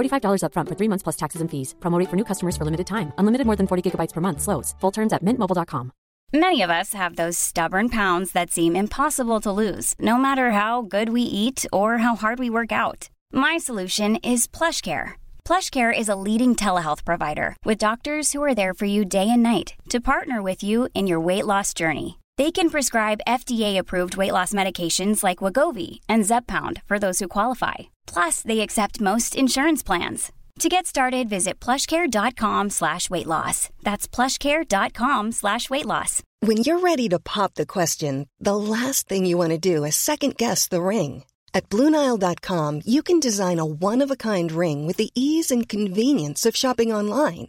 $45 upfront for three months plus taxes and fees. Promo for new customers for limited time. Unlimited more than 40 gigabytes per month. Slows. Full terms at mintmobile.com. Many of us have those stubborn pounds that seem impossible to lose, no matter how good we eat or how hard we work out. My solution is PlushCare. PlushCare is a leading telehealth provider with doctors who are there for you day and night to partner with you in your weight loss journey. They can prescribe FDA-approved weight loss medications like Wagovi and Zepbound for those who qualify. Plus, they accept most insurance plans. To get started, visit plushcare.com slash weight loss. That's plushcare.com slash weight loss. When you're ready to pop the question, the last thing you want to do is second guess the ring. At Bluenile.com, you can design a one-of-a-kind ring with the ease and convenience of shopping online.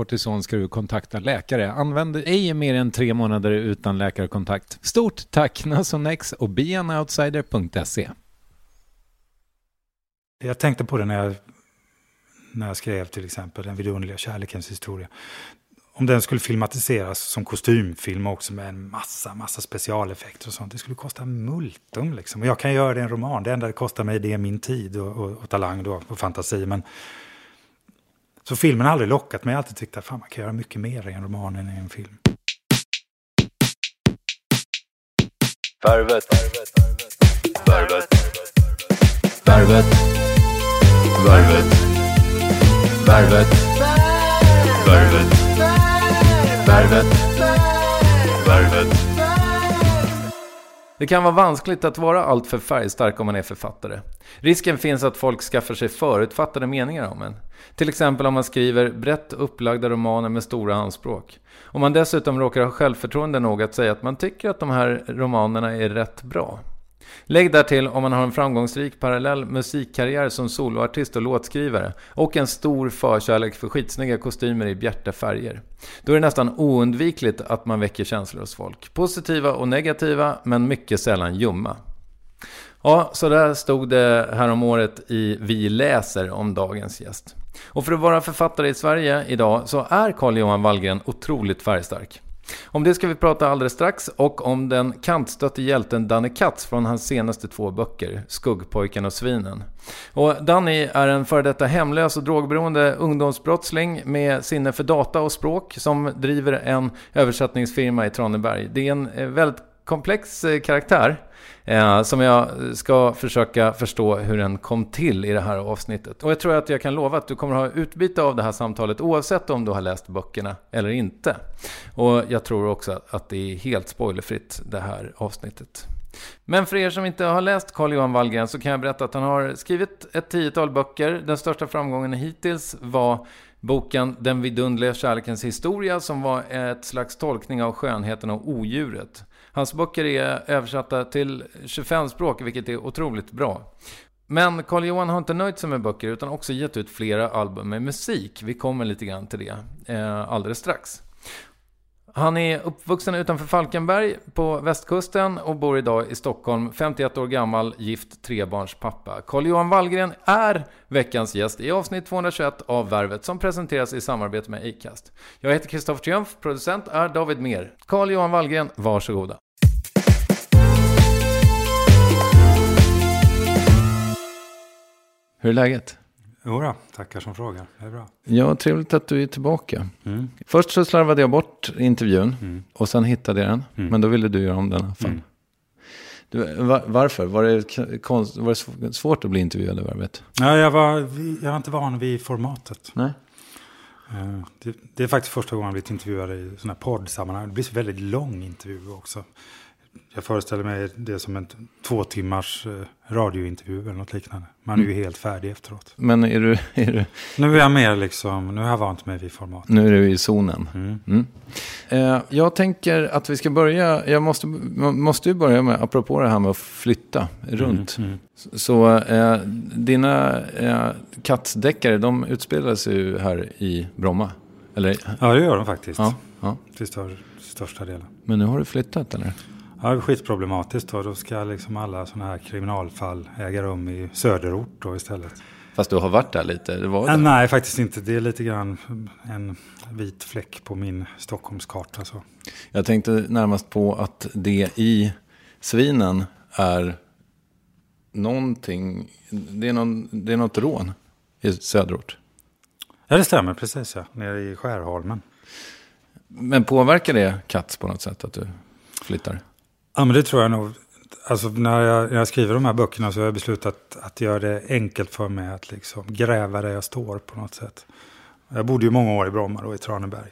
kortison ska du kontakta läkare. Använd ej mer än tre månader utan läkarkontakt. Stort tack Nasonex och beanoutsider.se. Jag tänkte på det när jag, när jag skrev till exempel Den vidunderliga kärlekens historia. Om den skulle filmatiseras som kostymfilm också med en massa, massa specialeffekter och sånt. Det skulle kosta multum liksom. Och jag kan göra det i en roman. Det enda det kostar mig det är min tid och, och, och talang då, och fantasi. Men så filmen har aldrig lockat mig. Jag har alltid tyckt att fan, man kan göra mycket mer i en roman än i en film. Värvet. Värvet. Värvet. Värvet. Värvet. Värvet. Värvet. Värvet. Det kan vara vanskligt att vara alltför färgstark om man är författare. Risken finns att folk skaffar sig förutfattade meningar om en. Till exempel om man skriver brett upplagda romaner med stora anspråk. Om man dessutom råkar ha självförtroende nog att säga att man tycker att de här romanerna är rätt bra. Lägg därtill om man har en framgångsrik parallell musikkarriär som soloartist och låtskrivare och en stor förkärlek för skitsnygga kostymer i bjärta färger. Då är det nästan oundvikligt att man väcker känslor hos folk. Positiva och negativa, men mycket sällan ljumma. Ja, så där stod det här om året i Vi läser om dagens gäst. Och för att vara författare i Sverige idag så är Carl Johan Wallgren otroligt färgstark. Om det ska vi prata alldeles strax och om den kantstötte hjälten Danny Katz från hans senaste två böcker, Skuggpojken och svinen. Och Danny är en före detta hemlös och drogberoende ungdomsbrottsling med sinne för data och språk som driver en översättningsfirma i Traneberg. Det är en eh, väldigt komplex eh, karaktär eh, som jag ska försöka förstå hur den kom till i det här avsnittet. Och jag tror att jag kan lova att du kommer ha utbyte av det här samtalet oavsett om du har läst böckerna eller inte. Och jag tror också att det är helt spoilerfritt det här avsnittet. Men för er som inte har läst Carl Johan Wallgren så kan jag berätta att han har skrivit ett tiotal böcker. Den största framgången hittills var boken Den vidundliga kärlekens historia som var ett slags tolkning av skönheten och odjuret. Hans böcker är översatta till 25 språk, vilket är otroligt bra. Men Carl Johan har inte nöjt sig med böcker utan också gett ut flera album med musik. Vi kommer lite grann till det eh, alldeles strax. Han är uppvuxen utanför Falkenberg på västkusten och bor idag i Stockholm, 51 år gammal, gift, trebarnspappa. Carl-Johan Wallgren är veckans gäst i avsnitt 221 av Värvet som presenteras i samarbete med Acast. Jag heter Kristoffer Triumf, producent är David Mer. Carl-Johan Wallgren, varsågoda. Hur är läget? Jodå, tackar som frågar. Det är bra. Ja, trevligt att du är tillbaka. Först så slarvade jag bort intervjun och sen hittade jag den. Men då ville du göra om den i alla fall. Du, va- varför? Var det, konst, var det sv- svårt att bli intervjuad i Värvet? Ja, jag, var, jag var inte van vid formatet. Nej. Eh, Det, det är faktiskt första gången jag blivit intervjuad i sådana här poddsammanhang. Det blir så väldigt lång intervju också. Jag föreställer mig det som en två timmars eh, radiointervju eller något liknande. Man är ju helt färdig efteråt. Men är du, är du, Nu är jag mer liksom, nu har jag vant mig vid format. nu är du i zonen. Mm. Eh, jag tänker att vi ska börja, jag måste, måste ju börja med, apropå det här med att flytta runt. Så eh, dina eh, de utspelas ju här i Bromma. Eller? Ja, det gör de faktiskt. Ja, ja. Till stör, största delen. Men nu har du flyttat eller? Ja, det är skitproblematiskt då. Då ska liksom alla sådana här kriminalfall äga rum i söderort då istället. Fast du har varit där lite? Det var Äh, det. nej, faktiskt inte. Det är lite grann en vit fläck på min Stockholmskarta. Så. Jag tänkte närmast på att det i svinen är någonting, det är, någon, det är något rån i söderort. Ja, det stämmer precis. Ja. Nere i Skärholmen. Men påverkar det Katz på något sätt att du flyttar? Ja, men det tror jag nog. Alltså, när, jag, när jag skriver de här böckerna så har jag beslutat att göra det enkelt för mig att liksom gräva där jag står på något sätt. Jag bodde ju många år i Bromma då, i Traneberg.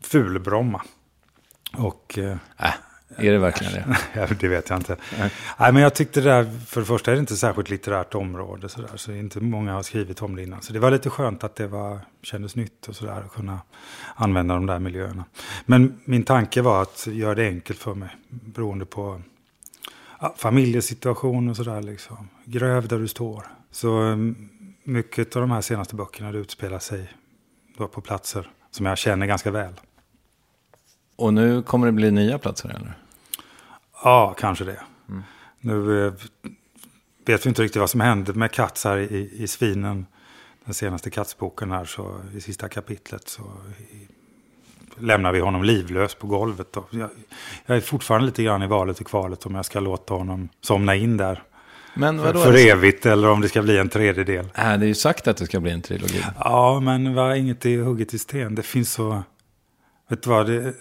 Ful-Bromma. Och... Eh, Äh, är det verkligen det? Ja, det vet jag inte. Nej. men jag tyckte det där, för det första är det inte särskilt litterärt område så, där, så inte många har skrivit om det innan. Så det var lite skönt att det var, kändes nytt och sådär, att kunna använda de där miljöerna. Men min tanke var att göra det enkelt för mig, beroende på ja, familjesituation och sådär. Liksom. Gräv där du står. Så mm, mycket av de här senaste böckerna det utspelar sig då på platser som jag känner ganska väl. Och nu kommer det bli nya platser eller? Ja, kanske det. Nu eh, vet vi inte riktigt vad som hände med Katz här i, i Svinen. Den senaste Katz-boken här, så i sista kapitlet så i, lämnar vi honom livlös på golvet. Då. Jag, jag är fortfarande lite grann i valet och kvalet om jag ska låta honom somna in där Men för, vadå? för evigt eller om det ska bli en tredjedel. Äh, det är ju sagt att det ska bli en trilogi. Ja, men var inget är hugget i sten. Det finns så... Vet du vad? Det,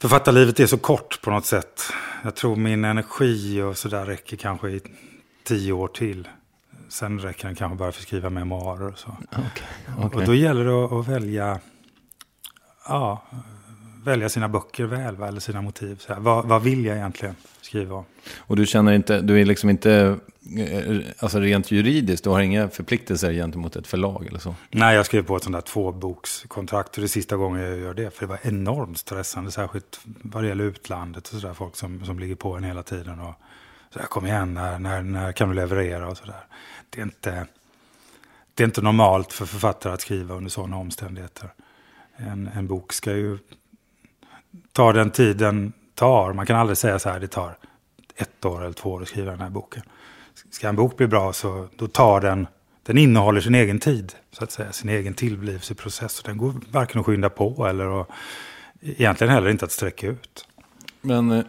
författarlivet är så kort på något sätt. Jag tror min energi och sådär räcker kanske i tio år till. Sen räcker den kanske bara för att skriva memoarer och så. Okej. Och då gäller det att, att välja, ja, välja sina böcker väl, eller sina motiv. Så här, vad, vad vill jag egentligen skriva om? Och du känner inte, du är liksom inte, eh, alltså rent juridiskt, du har inga förpliktelser gentemot ett förlag eller så? Nej, jag skrev på ett sånt där tvåbokskontrakt och det är sista gången jag gör det. För det var enormt stressande, särskilt vad det gäller utlandet och sådär. Folk som, som ligger på en hela tiden och så där, kom igen, när, när, när kan du leverera och sådär. Det är inte, det är inte normalt för författare att skriva under sådana omständigheter. En, en bok ska ju Tar den tiden tar. Man kan aldrig säga så här, det tar ett år eller två år att skriva den här boken. Ska en bok bli bra så då tar den, den innehåller sin egen tid, så att säga, sin egen tillblivelseprocess. Den går varken att skynda på eller att, egentligen heller inte att sträcka ut. Men eh,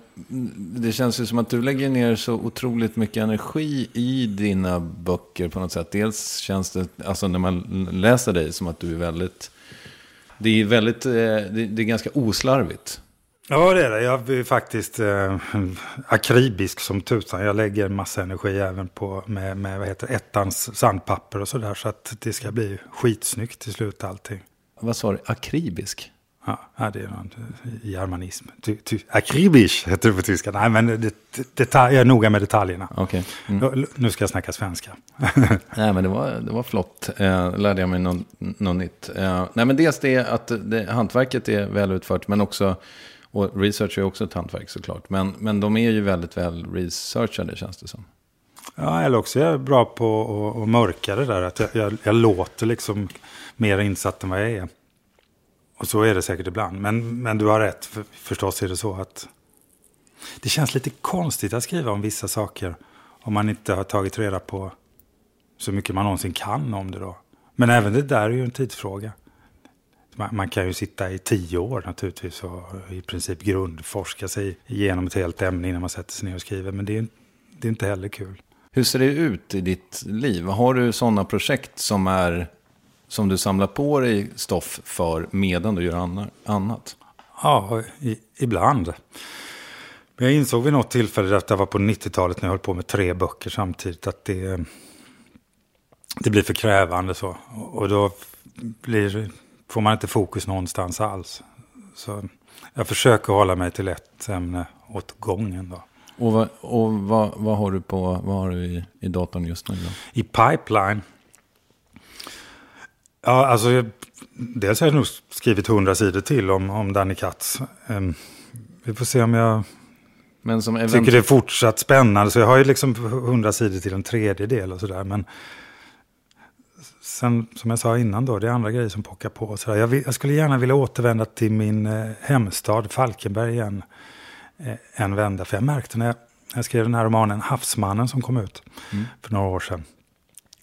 det känns ju som att du lägger ner så otroligt mycket energi i dina böcker på något sätt. Dels känns det, alltså när man läser dig, som att du är väldigt... Det är väldigt, eh, det är ganska oslarvigt. Ja, det är det. Jag är faktiskt eh, akribisk som tusan. Jag lägger en massa energi även på med, med vad heter, ettans sandpapper och sådär. Så att det ska bli skitsnyggt till slut allting. Vad sa du? Akribisk? Ja, det är någon germanism. Ty, ty, akribisch heter det på tyska. Nej, men det, detalj, jag är noga med detaljerna. Okej. Mm. Nu- Nu ska jag snacka svenska. Nej, men det var, det var flott. Eh, lärde jag mig något, något nytt. Eh, nej, men dels det att det, hantverket är väl utfört, men också och research är också ett hantverk såklart. Men, men de är ju väldigt väl researchade känns det som. Ja, eller också är jag bra på att, att mörka det där. Att jag, jag, jag låter liksom mer insatt än vad jag är. Och så är det säkert ibland. Men, men du har rätt, för, förstås är det så att det känns lite konstigt att skriva om vissa saker om man inte har tagit reda på så mycket man någonsin kan om det då. Men även det där är ju en tidsfråga. Man, kan ju sitta i tio år naturligtvis och i princip grundforska sig igenom ett helt ämne innan man sätter sig ner och skriver. Men det är, det är inte heller kul. Hur ser det ut i ditt liv? Har du sådana projekt som, är, som du samlar på dig stoff för medan du gör annat? Ja, i, ibland. Men jag insåg vid något tillfälle, att det var på 90-talet när jag höll på med tre böcker samtidigt, att det, det blir för krävande så. Och då blir, får man inte fokus någonstans alls. Så jag försöker hålla mig till ett ämne åt gången då. Och vad, och vad, vad har du på vad har du i, i datorn just nu? Då? I pipeline? Ja, alltså dels har jag nog skrivit hundra sidor till om, om Danny Katz. Um, vi får se om jag men som event... tycker det är fortsatt spännande. Så jag har ju liksom hundra sidor till en tredjedel och sådär. Men sen, som jag sa innan då, det är andra grejer som pockar på. Så jag, jag, skulle gärna vilja återvända till min eh, hemstad Falkenberg igen. Eh, en vända. För jag märkte när jag, när jag skrev den här romanen Havsmannen som kom ut mm. för några år sedan.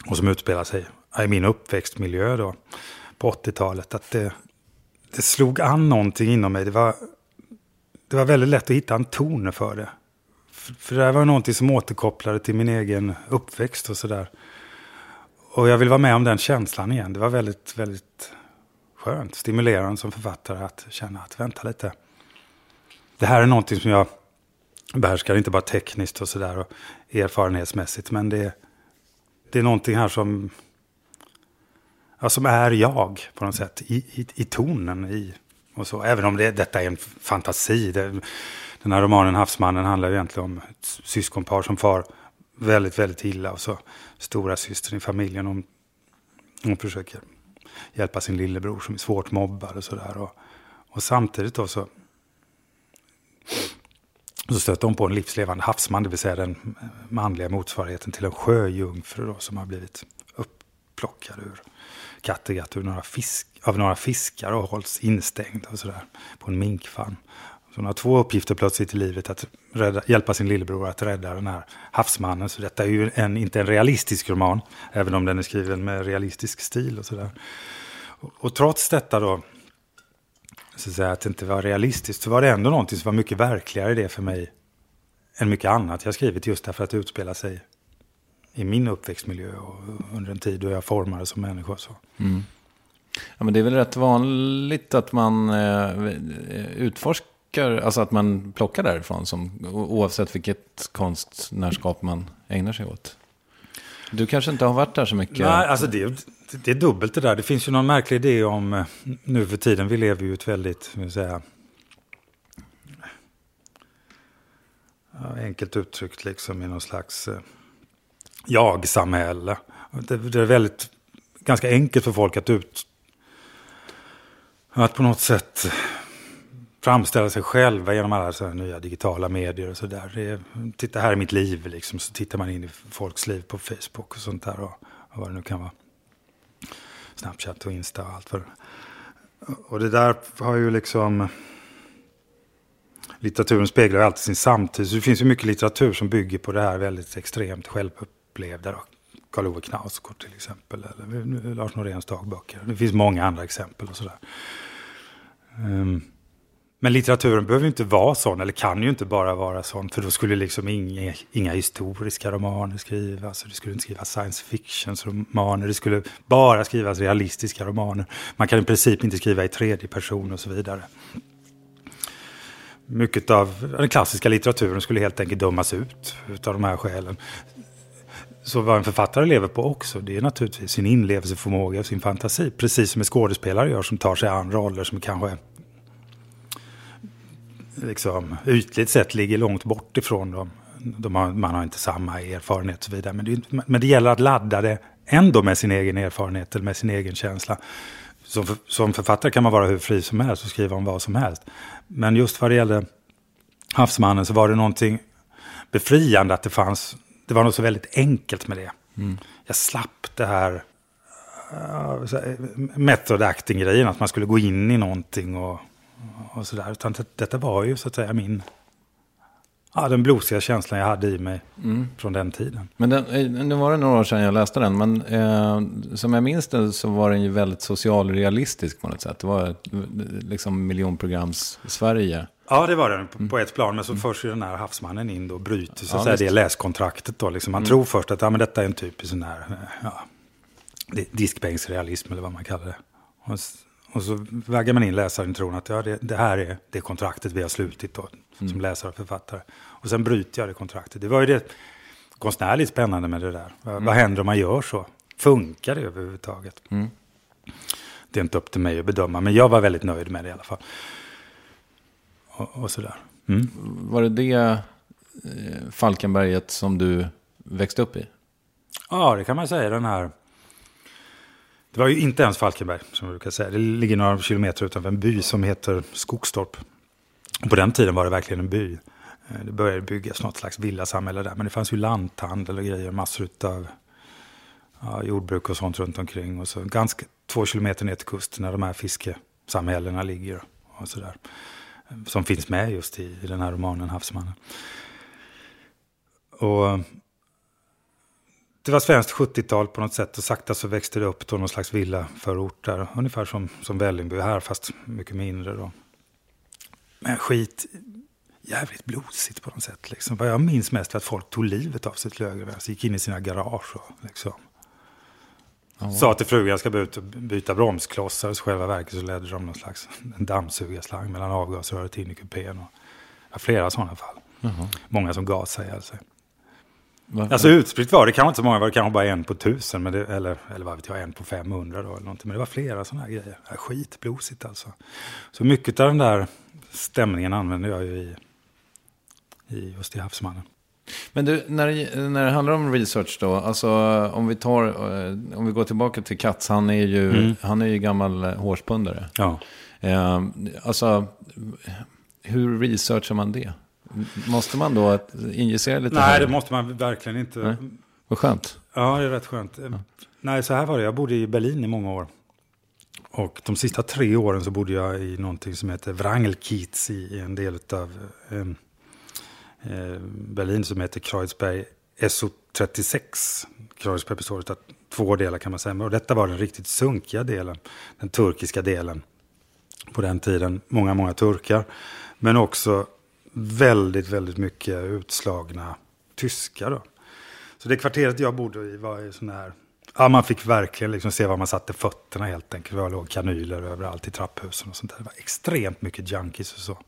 Och som utspelar sig i min uppväxtmiljö då på 80-talet. Att det, det slog an någonting inom mig. Det var det var väldigt lätt att hitta en ton för det. För, för det här var någonting som återkopplade till min egen uppväxt och sådär. Och jag vill vara med om den känslan igen. Det var väldigt, väldigt skönt, stimulerande som författare att känna att vänta lite. Det här är någonting som jag behärskar, inte bara tekniskt och sådär och erfarenhetsmässigt, men det, det är någonting här som, ja, som är jag på något sätt, i, i, i tonen, i, och så, även om det, detta är en fantasi. Det, den här romanen Havsmannen handlar ju egentligen om ett syskonpar som far väldigt, väldigt illa. Och så stora systern i familjen. Hon, hon försöker hjälpa sin lillebror som är svårt mobbad och sådär. Och, och samtidigt då så, så stöter hon på en livslevande havsman. Det vill säga den manliga motsvarigheten till en sjöjungfru då, som har blivit upplockad ur Kattegatt ur några fisk, av några fiskar och hålls instängd och sådär på en minkfarm. Så hon har två uppgifter plötsligt i livet, att rädda, hjälpa sin lillebror att rädda den här havsmannen. Så detta är ju en, inte en realistisk roman, även om den är skriven med realistisk stil och sådär. Och, och trots detta då, så att, säga, att det inte var realistiskt, så var det ändå någonting som var mycket verkligare i det för mig än mycket annat jag skrivit just därför att det utspelar sig i min uppväxtmiljö och under en tid då jag formades som människa. Så. Mm. Ja, men det är väl rätt vanligt att man eh, utforskar, alltså att man plockar därifrån som, oavsett vilket konstnärskap man ägnar sig åt. Du kanske inte har varit där så mycket? Nej, alltså det, det är dubbelt det där. Det finns ju någon märklig idé om, eh, nu för tiden, vi lever ju ett väldigt, vill säga, enkelt uttryckt liksom i någon slags eh, jag-samhälle. Det, det, är väldigt, ganska enkelt för folk att ut... Att på något sätt framställa sig själva genom alla så nya digitala medier och sådär. Titta här är mitt liv liksom. Så tittar man in i folks liv på Facebook och sånt där. Och, och vad det nu kan vara. Snapchat och Insta och allt för Och det där har ju liksom... Litteraturen speglar ju alltid sin samtid. Så det finns ju mycket litteratur som bygger på det här väldigt extremt självupplevda. då. Karl Ove Knausgård till exempel, eller Lars Noréns dagböcker. Det finns många andra exempel och sådär. Um, men litteraturen behöver inte vara sån, eller kan ju inte bara vara sån, för då skulle liksom inga, inga historiska romaner skrivas, det skulle inte skrivas science fiction-romaner, det skulle bara skrivas realistiska romaner. Man kan i princip inte skriva i tredje person och så vidare. Mycket av den klassiska litteraturen skulle helt enkelt dömas ut av de här skälen. Så vad en författare lever på också, det är naturligtvis sin inlevelseförmåga och sin fantasi. Precis som en skådespelare gör som tar sig an roller som kanske liksom, ytligt sett ligger långt bort ifrån dem. De har, man har inte samma erfarenhet och så vidare. Men det, men det gäller att ladda det ändå med sin egen erfarenhet eller med sin egen känsla. som, för, som författare kan man vara hur fri som helst och skriva om vad som helst. Men just vad det gällde Havsmannen så var det någonting befriande att det fanns, det var något så väldigt enkelt med det. Mm. Jag slapp det här uh, method acting-grejen, att man skulle gå in i någonting och, och sådär. Utan det, detta var ju så att säga min, ja, den blosiga känslan jag hade i mig från den tiden. Men den, eh, nu var det några år sedan jag läste den, men eh, som jag minns den så var den ju väldigt socialrealistisk på något sätt. Det var liksom miljonprograms-Sverige. Ja, det var den på, på ett plan. Men så förs ju den här havsmannen in och bryter så Ja, säga, det läskontraktet. Då, liksom. Man tror först att ja, men detta är en typisk sån här eh, ja, di- diskbänksrealism eller vad man kallar det. Och, och så väger man in läsaren i tron att ja, det, det här är det kontraktet vi har slutit då, som läsare och författare. Och sen bryter jag det kontraktet. Det var ju det konstnärligt spännande med det där. Vad, vad händer om man gör så? Funkar det överhuvudtaget? Det är inte upp till mig att bedöma, men jag var väldigt nöjd med det i alla fall. Och, och sådär. Mm. Var det det eh, Falkenberget som du växte upp i? Ja, det kan man säga. Den här... Det var ju inte ens Falkenberg, som man brukar säga. Det ligger några kilometer utanför en by som heter Skogstorp. Och på den tiden var det verkligen en by. Eh, det började byggas något slags villasamhälle där. Men det fanns ju lanthandel och grejer, massor av ja, jordbruk och sånt runt omkring. Och så ganska två kilometer ner till kusten där de här fiskesamhällena ligger. Och så där. Eh, som finns med just i, i den här romanen Havsmannen. Och det var svenskt 70-tal på något sätt och sakta så växte det upp då någon slags villaförort där. Ungefär som, som Vällingby här fast mycket mindre då. Men skit, jävligt blosigt på något sätt. Liksom. Vad jag minns mest var att folk tog livet av sig till höger vänster. Gick in i sina garage och liksom. Sa till frugan jag ska och byta bromsklossar. Så själva verket så ledde de någon slags en dammsugarslang mellan avgasröret in i kupén. Och, flera sådana fall. Många som gasade ihjäl sig. Va- Alltså utspritt var det kanske inte så många, var det kanske bara en på tusen, men det, eller, eller vad vet jag, en på 500 då, eller någonting. Men det var flera sådana här grejer. Ja, skitblosigt alltså. Så mycket av den där stämningen använder jag ju i, i just i Havsmannen. Men du, när när det handlar om research då, alltså om vi tar, eh, om vi går tillbaka till Katz, han är ju, han är ju gammal eh, hårspundare. Ja. Eh, alltså, hur researchar man det? Måste man då injicera lite? Nej, här? det måste man verkligen inte. Nej. Vad skönt. Ja, det är rätt skönt. Nej, så här var det. Jag bodde i Berlin i många år. Och de sista tre åren så bodde jag i någonting som heter Wrangelkiez i en del av eh, eh, Berlin som heter Kreuzberg SO36. Kreuzberg består av två delar kan man säga. Och detta var den riktigt sunkiga delen. Den turkiska delen. På den tiden. Många, många turkar. Men också väldigt, väldigt mycket utslagna tyskar. Då. Så det kvarteret jag bodde i var ju sån här... Ja, man fick verkligen liksom se var man satte fötterna helt enkelt. Det låg kanyler överallt i trapphusen och sånt där. Det var extremt mycket junkies och så.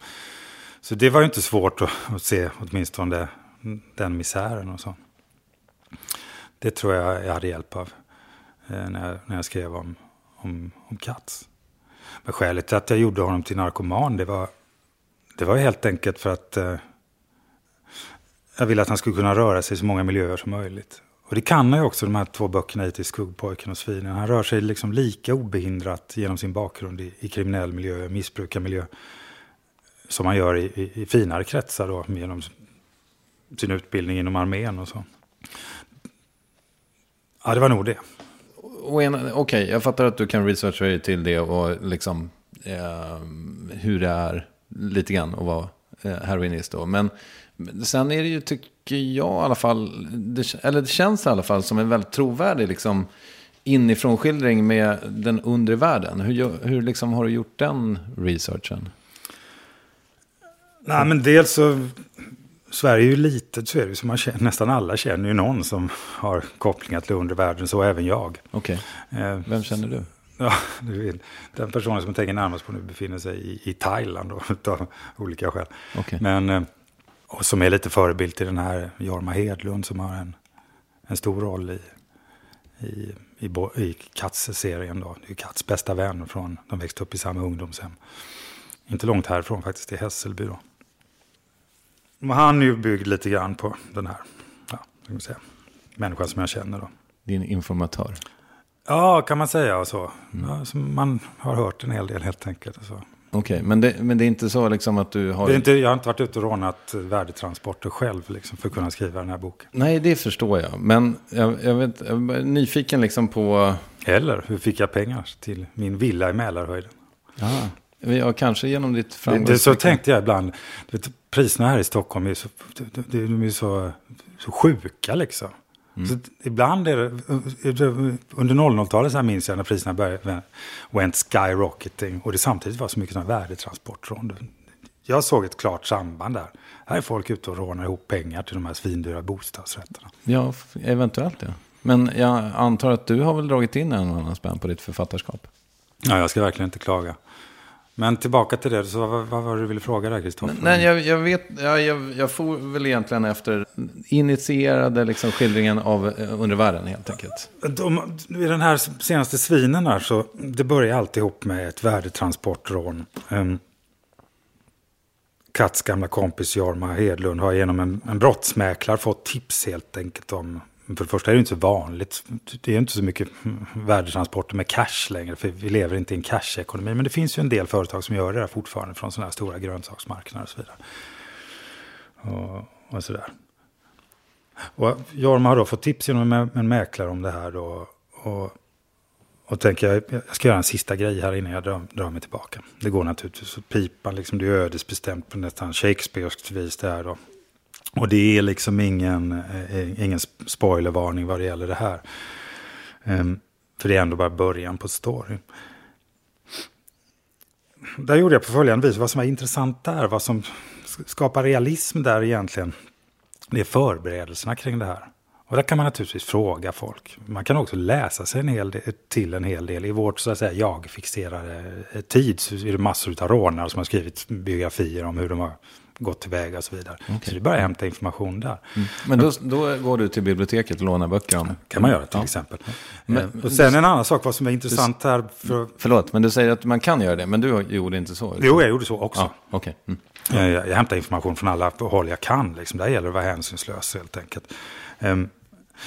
Så det var ju inte svårt att, att se åtminstone den misären och så. Det tror jag jag hade hjälp av eh, när, jag, när jag skrev om, om, om Katz. Men skälet till att jag gjorde honom till narkoman, det var, det var helt enkelt för att eh, jag ville att han skulle kunna röra sig i så många miljöer som möjligt. Och det kan han ju också, de här två böckerna i Skuggpojken och Svinen. Han rör sig liksom lika obehindrat genom sin bakgrund i, i kriminell miljö, missbrukarmiljö, som han gör i, i, i finare kretsar då, genom sin utbildning inom armén och så. Ja, det var nog det. Okej, okay, Okej, jag fattar att du kan researcha dig till det och liksom eh, hur det är lite grann att vara eh, heroinist då. Men sen är det ju, tycker jag i alla fall, det, eller det känns i alla fall som en väldigt trovärdig liksom inifrån skildring med den undre världen. Hur, hur liksom har du gjort den researchen? Nej, men dels så... Sverige är ju litet, så är det. Så man känner, nästan alla känner ju någon som har kopplingar till undre världen, så även jag. Okej, Eh, vem känner du? Ja, du vet, den personen som jag tänker närmast på nu befinner sig i, i Thailand då, av olika skäl. Okej. Men, eh, och som är lite förebild till den här Jorma Hedlund som har en, en stor roll i, i, i, i Katz-serien. Då. Det är Katz bästa vän från, de växte upp i samma ungdomshem. Inte långt härifrån faktiskt, i Hässelby då. Han är ju byggd lite grann på den här, ja, ska man säga, människan som jag känner då. Din informatör. Ja, kan man säga och så. Ja, så man har hört en hel del helt enkelt. Okej, men, det, men det är inte så liksom att du har... Det är inte, jag har inte varit ute och rånat värdetransporter själv liksom, för att kunna skriva den här boken. Nej, det förstår jag. Men jag, jag, vet, jag är nyfiken liksom på... Eller hur fick jag pengar till min villa i Mälarhöjden? Ja, ja kanske genom ditt Det, framgångs... det, så tänkte jag ibland. Vet, priserna här i Stockholm är så, de, de är så, så sjuka liksom. Så att ibland är det, under 00-talet så här minns jag när priserna började, went skyrocketing och det samtidigt var så mycket sådana värdetransportrån. Jag såg ett klart samband där. Här är folk ute och rånar ihop pengar till de här svindyra bostadsrätterna. Ja, eventuellt ja. Men jag antar att du har väl dragit in en och annan spänn på ditt författarskap? Ja, jag ska verkligen inte klaga. Men tillbaka till det, så vad, vad var det du ville fråga där, Kristoffer? Nej, jag, jag vet, ja, jag, jag får väl egentligen efter initierade liksom skildringen av eh, undervärlden helt enkelt. De, I den här senaste svinen här så det börjar alltihop med ett värdetransportrån. Um, Katts gamla kompis Jorma Hedlund har genom en, en brottsmäklare fått tips helt enkelt om för det första är det inte så vanligt. Det är inte så mycket värdetransporter med cash längre. För vi lever inte i en cash-ekonomi. Men det finns ju en del företag som gör det där fortfarande. Från sådana här stora grönsaksmarknader och så vidare. Och, och sådär. Och Jorma har då fått tips genom en, en mäklare om det här. Då, och, och tänker jag, jag ska göra en sista grej här innan jag drar, drar mig tillbaka. Det går naturligtvis att pipa, liksom, det är ödesbestämt på nästan Shakespeareskt vis det här då. Och det är liksom ingen, eh, ingen spoilervarning vad det gäller det här. Um, för det är ändå bara början på storyn. Där gjorde jag på följande vis. Vad som var intressant där, vad som skapar realism där egentligen. Det är förberedelserna kring det här. Och där kan man naturligtvis fråga folk. Man kan också läsa sig en hel del, till en hel del. I vårt så att säga jag-fixerade eh, tid så är det massor av rånare som har skrivit biografier om hur de har gått tillväga och så vidare. Så det är bara att hämta information där. Men då, då går du till biblioteket och lånar böcker om... kan man göra till Ja. exempel. Men, och sen en annan sak, vad som är intressant här. För, Förlåt, men du säger att man kan göra det, men du gjorde inte så? jo, jag gjorde så också. Ja, okej. Mm. Jag, jag, hämtar information från alla håll jag kan. Liksom. Där gäller det att vara hänsynslös helt enkelt. Ehm,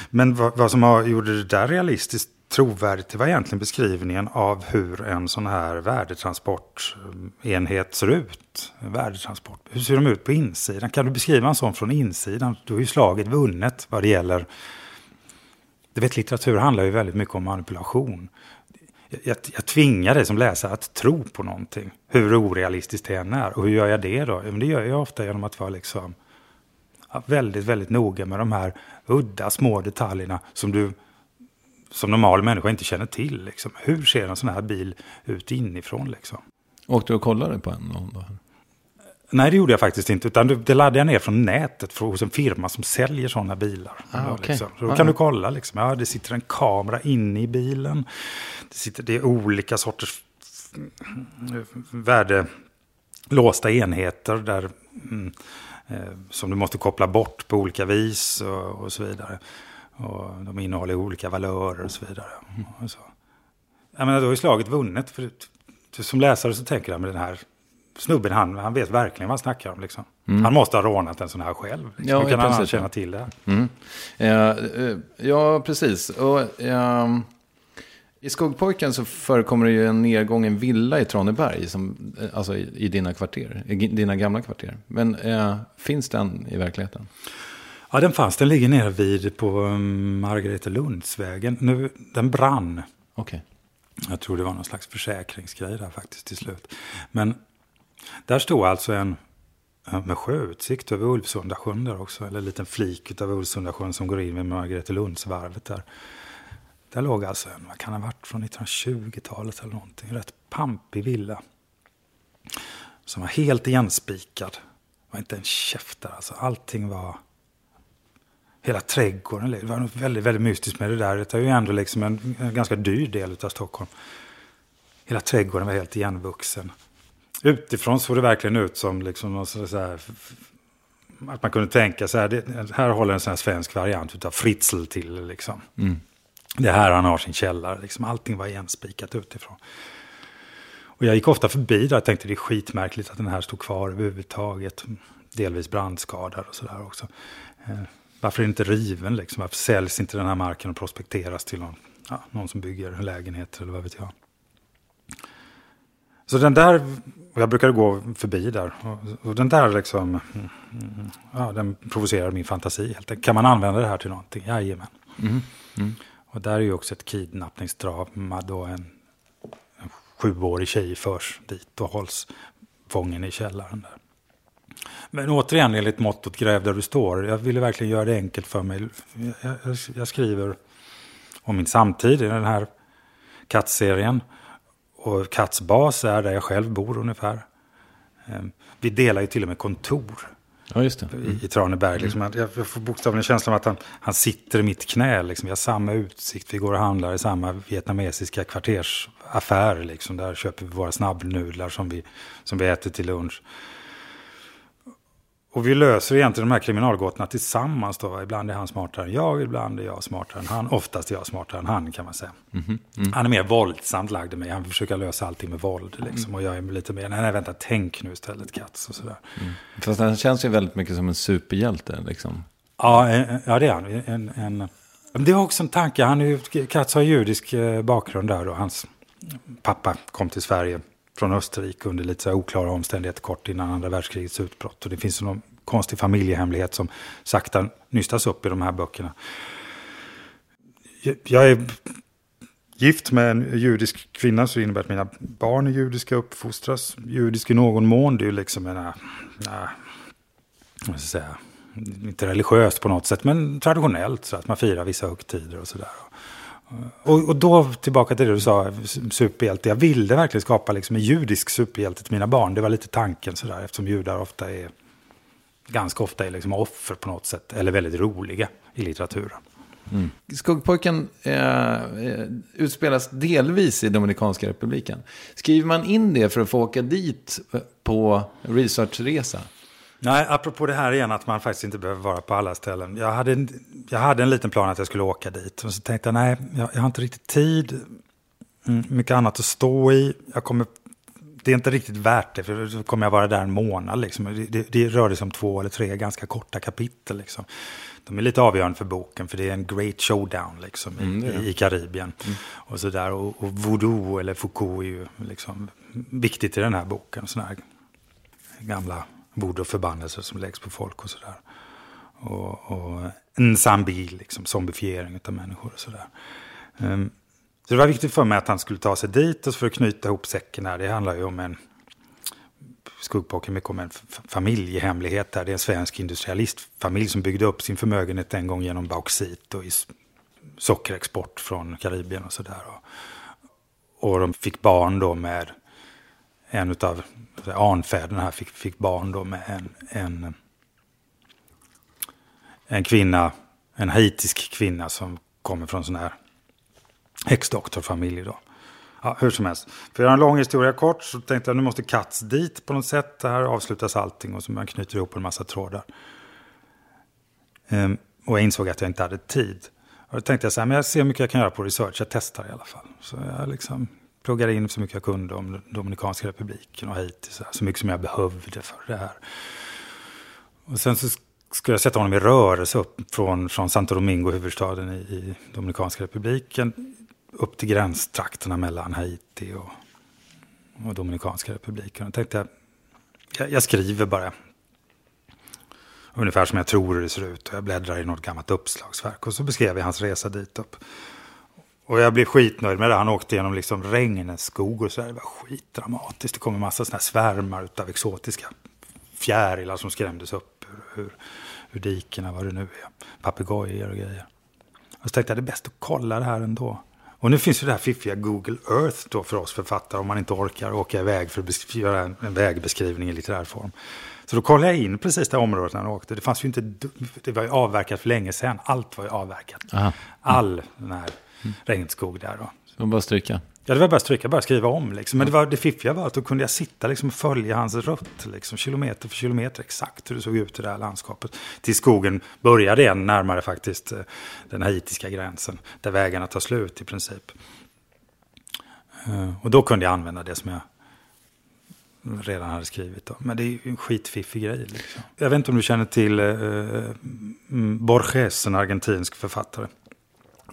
men vad, vad som har, gjorde det där realistiskt trovärdigt, det var egentligen beskrivningen av hur en sån här värdetransportenhet ser ut. En värdetransport. Hur ser de ut på insidan? Kan du beskriva en sån från insidan? Då är ju slaget vunnet vad det gäller... Du vet, litteratur handlar ju väldigt mycket om manipulation. Jag, jag tvingar dig som läsare att tro på någonting. Hur orealistiskt det än är. Och hur gör jag det då? Ja, men det gör jag ofta genom att vara liksom ja, väldigt, väldigt noga med de här udda små detaljerna som du som normal människa inte känner till. Liksom. Hur ser en sån här bil ut inifrån? Liksom? Åkte du och kollade på en dag? Nej, det gjorde jag faktiskt inte. Utan det, laddade jag ner från nätet för, hos en firma som säljer sådana bilar. Ah, Ja, okej. liksom. Så då Ah, kan ja. du kolla. Liksom. Ja, det sitter en kamera inne i bilen. Det, sitter, det är olika sorters värdelåsta enheter där, mm, som du måste koppla bort på olika vis och, och så vidare. Och de innehåller olika valörer och så vidare. Och så. Jag menar, då är slaget vunnet. För som läsare så tänker jag med den här snubben, han, han vet verkligen vad han snackar om. Liksom. Han måste ha rånat en sån här själv. Liksom. Ja, Hur kan han känna till det? Mm. Eh, eh, ja, precis. Och, ehm, I Skuggpojken så förekommer det ju en nedgången villa i Traneberg, som, eh, alltså i, i dina kvarter, i dina gamla kvarter. Men eh, finns den i verkligheten? Ja, den fanns. Den ligger nere vid på um, Margareta Lundsvägen. Nu, den brann. Okej. Jag tror det var någon slags försäkringsgrej där faktiskt till slut. Men där stod alltså en med sjöutsikt över Ulvsundasjön där också. Eller en liten flik av Ulvsundasjön som går in vid Margretelundsvarvet där. Där låg alltså en, vad kan det ha varit, från 1920-talet eller någonting. Rätt pampig villa. Som var helt igenspikad. Det var inte en käft där alltså. Allting var... Hela trädgården, det var något väldigt, väldigt mystiskt med det där. Det är ju ändå liksom en, en ganska dyr del av Stockholm. Hela trädgården var helt igenvuxen. Utifrån såg det verkligen ut som liksom så här, att man kunde tänka så här, det, här håller en sån här svensk variant av Fritzl till. Liksom. Mm. Det är här han har sin källare, liksom, allting var igenspikat utifrån. Och jag gick ofta förbi där och tänkte det är skitmärkligt att den här stod kvar överhuvudtaget. Delvis brandskadad och sådär också. Eh, varför är den inte riven liksom? Varför säljs inte den här marken och prospekteras till någon ja, någon som bygger lägenheter eller vad vet jag. Så den där, och jag brukade gå förbi där. Och, och den där liksom, ja, den provocerar min fantasi helt enkelt. Kan man använda det här till någonting? Jajamän. Mm-hmm. Mm. Och där är ju också ett kidnappningsdrama då en, en sjuårig tjej förs dit och hålls fången i källaren där. Men återigen enligt mottot gräv där du står. Jag ville verkligen göra det enkelt för mig. Jag, jag, jag skriver om min samtid i den här kattserien. Och Katts bas är där jag själv bor ungefär. Ehm, vi delar ju till och med kontor Ja, just det. i, Traneberg. Liksom. Jag, jag får bokstavligen känslan av att han, han sitter i mitt knä. Liksom. Vi har samma utsikt, vi går och handlar i samma vietnamesiska kvartersaffär. Liksom. Där köper vi våra snabbnudlar som vi, som vi äter till lunch. Och vi löser egentligen de här kriminalgåtorna tillsammans. Då. Ibland är han smartare än jag, ibland är jag smartare än han. Oftast är jag smartare än han kan man säga. Han är mer våldsamt lagd än mig. Han försöker lösa allting med våld. Liksom. Och jag är lite mer, nej, nej vänta, tänk nu istället Katz och sådär. Fast han känns ju väldigt mycket som en superhjälte. Liksom. Ja, en- ja det är han. En, en, det var också en tanke. Han är ju, Katz har judisk eh, bakgrund där. Och hans pappa kom till Sverige från Österrike under lite så oklara omständigheter kort innan andra världskrigets utbrott. Och det finns någon konstig familjehemlighet som sakta nystas upp i de här böckerna. Jag- är gift med en judisk kvinna så det innebär att mina barn är judiska, uppfostras judisk i någon mån. Det är ju liksom en... äh, äh vad ska säga, inte religiöst på något sätt, men traditionellt. Så att man firar vissa högtider och sådär. Och, och då tillbaka till det du sa, superhjälte. Jag ville verkligen skapa liksom en judisk superhjälte till mina barn. Det var lite tanken sådär, eftersom judar ofta är, ganska ofta är liksom offer på något sätt. Eller väldigt roliga i litteraturen. Mm. Skuggpojken eh, eh utspelas delvis i Dominikanska republiken. Skriver man in det för att få åka dit eh, på researchresa? Nej, apropå det här igen att man faktiskt inte behöver vara på alla ställen. Jag hade, en- jag hade en liten plan att jag skulle åka dit. Och så tänkte jag, nej, jag, jag har inte riktigt tid. Mm, mycket annat att stå i. Jag kommer, det är inte riktigt värt det, för då kommer jag vara där en månad. Liksom. Det, det, det rör sig om två eller tre ganska korta kapitel. Liksom. De är lite avgörande för boken, för det är en great showdown liksom, i, i, i Karibien. Och, så där. Och, och voodoo eller Foucault är ju liksom viktigt i den här boken. Såna här gamla voodoo-förbannelser som läggs på folk och sådär. Och, och en zambi, liksom zombifiering av människor och sådär. Um, så det var viktigt för mig att han skulle ta sig dit och för att knyta ihop säcken här. Det handlar ju om en skuggpojke mycket om en familjehemlighet där. Det är en svensk industrialistfamilj som byggde upp sin förmögenhet en gång genom bauxit och i sockerexport från Karibien och sådär. Och, och de fick barn då med en av anfäderna här fick, fick barn då med en, en, en kvinna, en haitisk kvinna som kommer från sån här häxdoktorfamilj då. Ja, hur som helst. För att göra en lång historia kort så tänkte jag nu måste Katz dit på något sätt. Det här avslutas allting och så man knyter ihop en massa trådar. Ehm, och jag insåg att jag inte hade tid. Och då tänkte jag så här, men jag ser hur mycket jag kan göra på research. Jag testar i alla fall. Så jag liksom pluggade in så mycket jag kunde om Dominikanska republiken och Haiti. Så, här, så mycket som jag behövde för det här. Och sen så skulle jag sätta honom i rörelse upp från, från Santo Domingo, huvudstaden i, i Dominikanska republiken, upp till gränstrakterna mellan Haiti och, och Dominikanska republiken. Och tänkte jag, jag, jag skriver bara ungefär som jag tror det ser ut. Och jag bläddrar i något gammalt uppslagsverk och så beskrev jag hans resa dit upp. Och jag blev skitnöjd med det. Han åkte genom liksom regnskog och så där. Det var skitdramatiskt. Det kom en massa såna här svärmar av exotiska fjärilar som skrämdes upp ur, ur, ur dikena, vad det nu är. Papegojor och grejer. Och så tänkte jag det är bäst att kolla det här ändå. Och nu finns ju det här fiffiga Google Earth då för oss författare om man inte orkar åka iväg för att göra en, en vägbeskrivning i litterär form. Så då kollade jag in precis det området när jag åkte. Det fanns ju inte, det var ju avverkat för länge sedan. Allt var ju avverkat. Aha. All den här regnskog där då. Så bara stryka. Ja, det var bara att stryka, bara skriva om. Liksom. Men det, var, det fiffiga var att då kunde jag sitta liksom, och följa hans rutt, liksom, kilometer för kilometer, exakt hur det såg ut i det här landskapet. Till skogen började igen, närmare faktiskt eh, den haitiska gränsen, där vägarna tar slut i princip. Eh, Och då kunde jag använda det som jag redan hade skrivit. Då. Men det är ju en skitfiffig grej. Liksom. Jag vet inte om du känner till eh, mm, Borges, en argentinsk författare.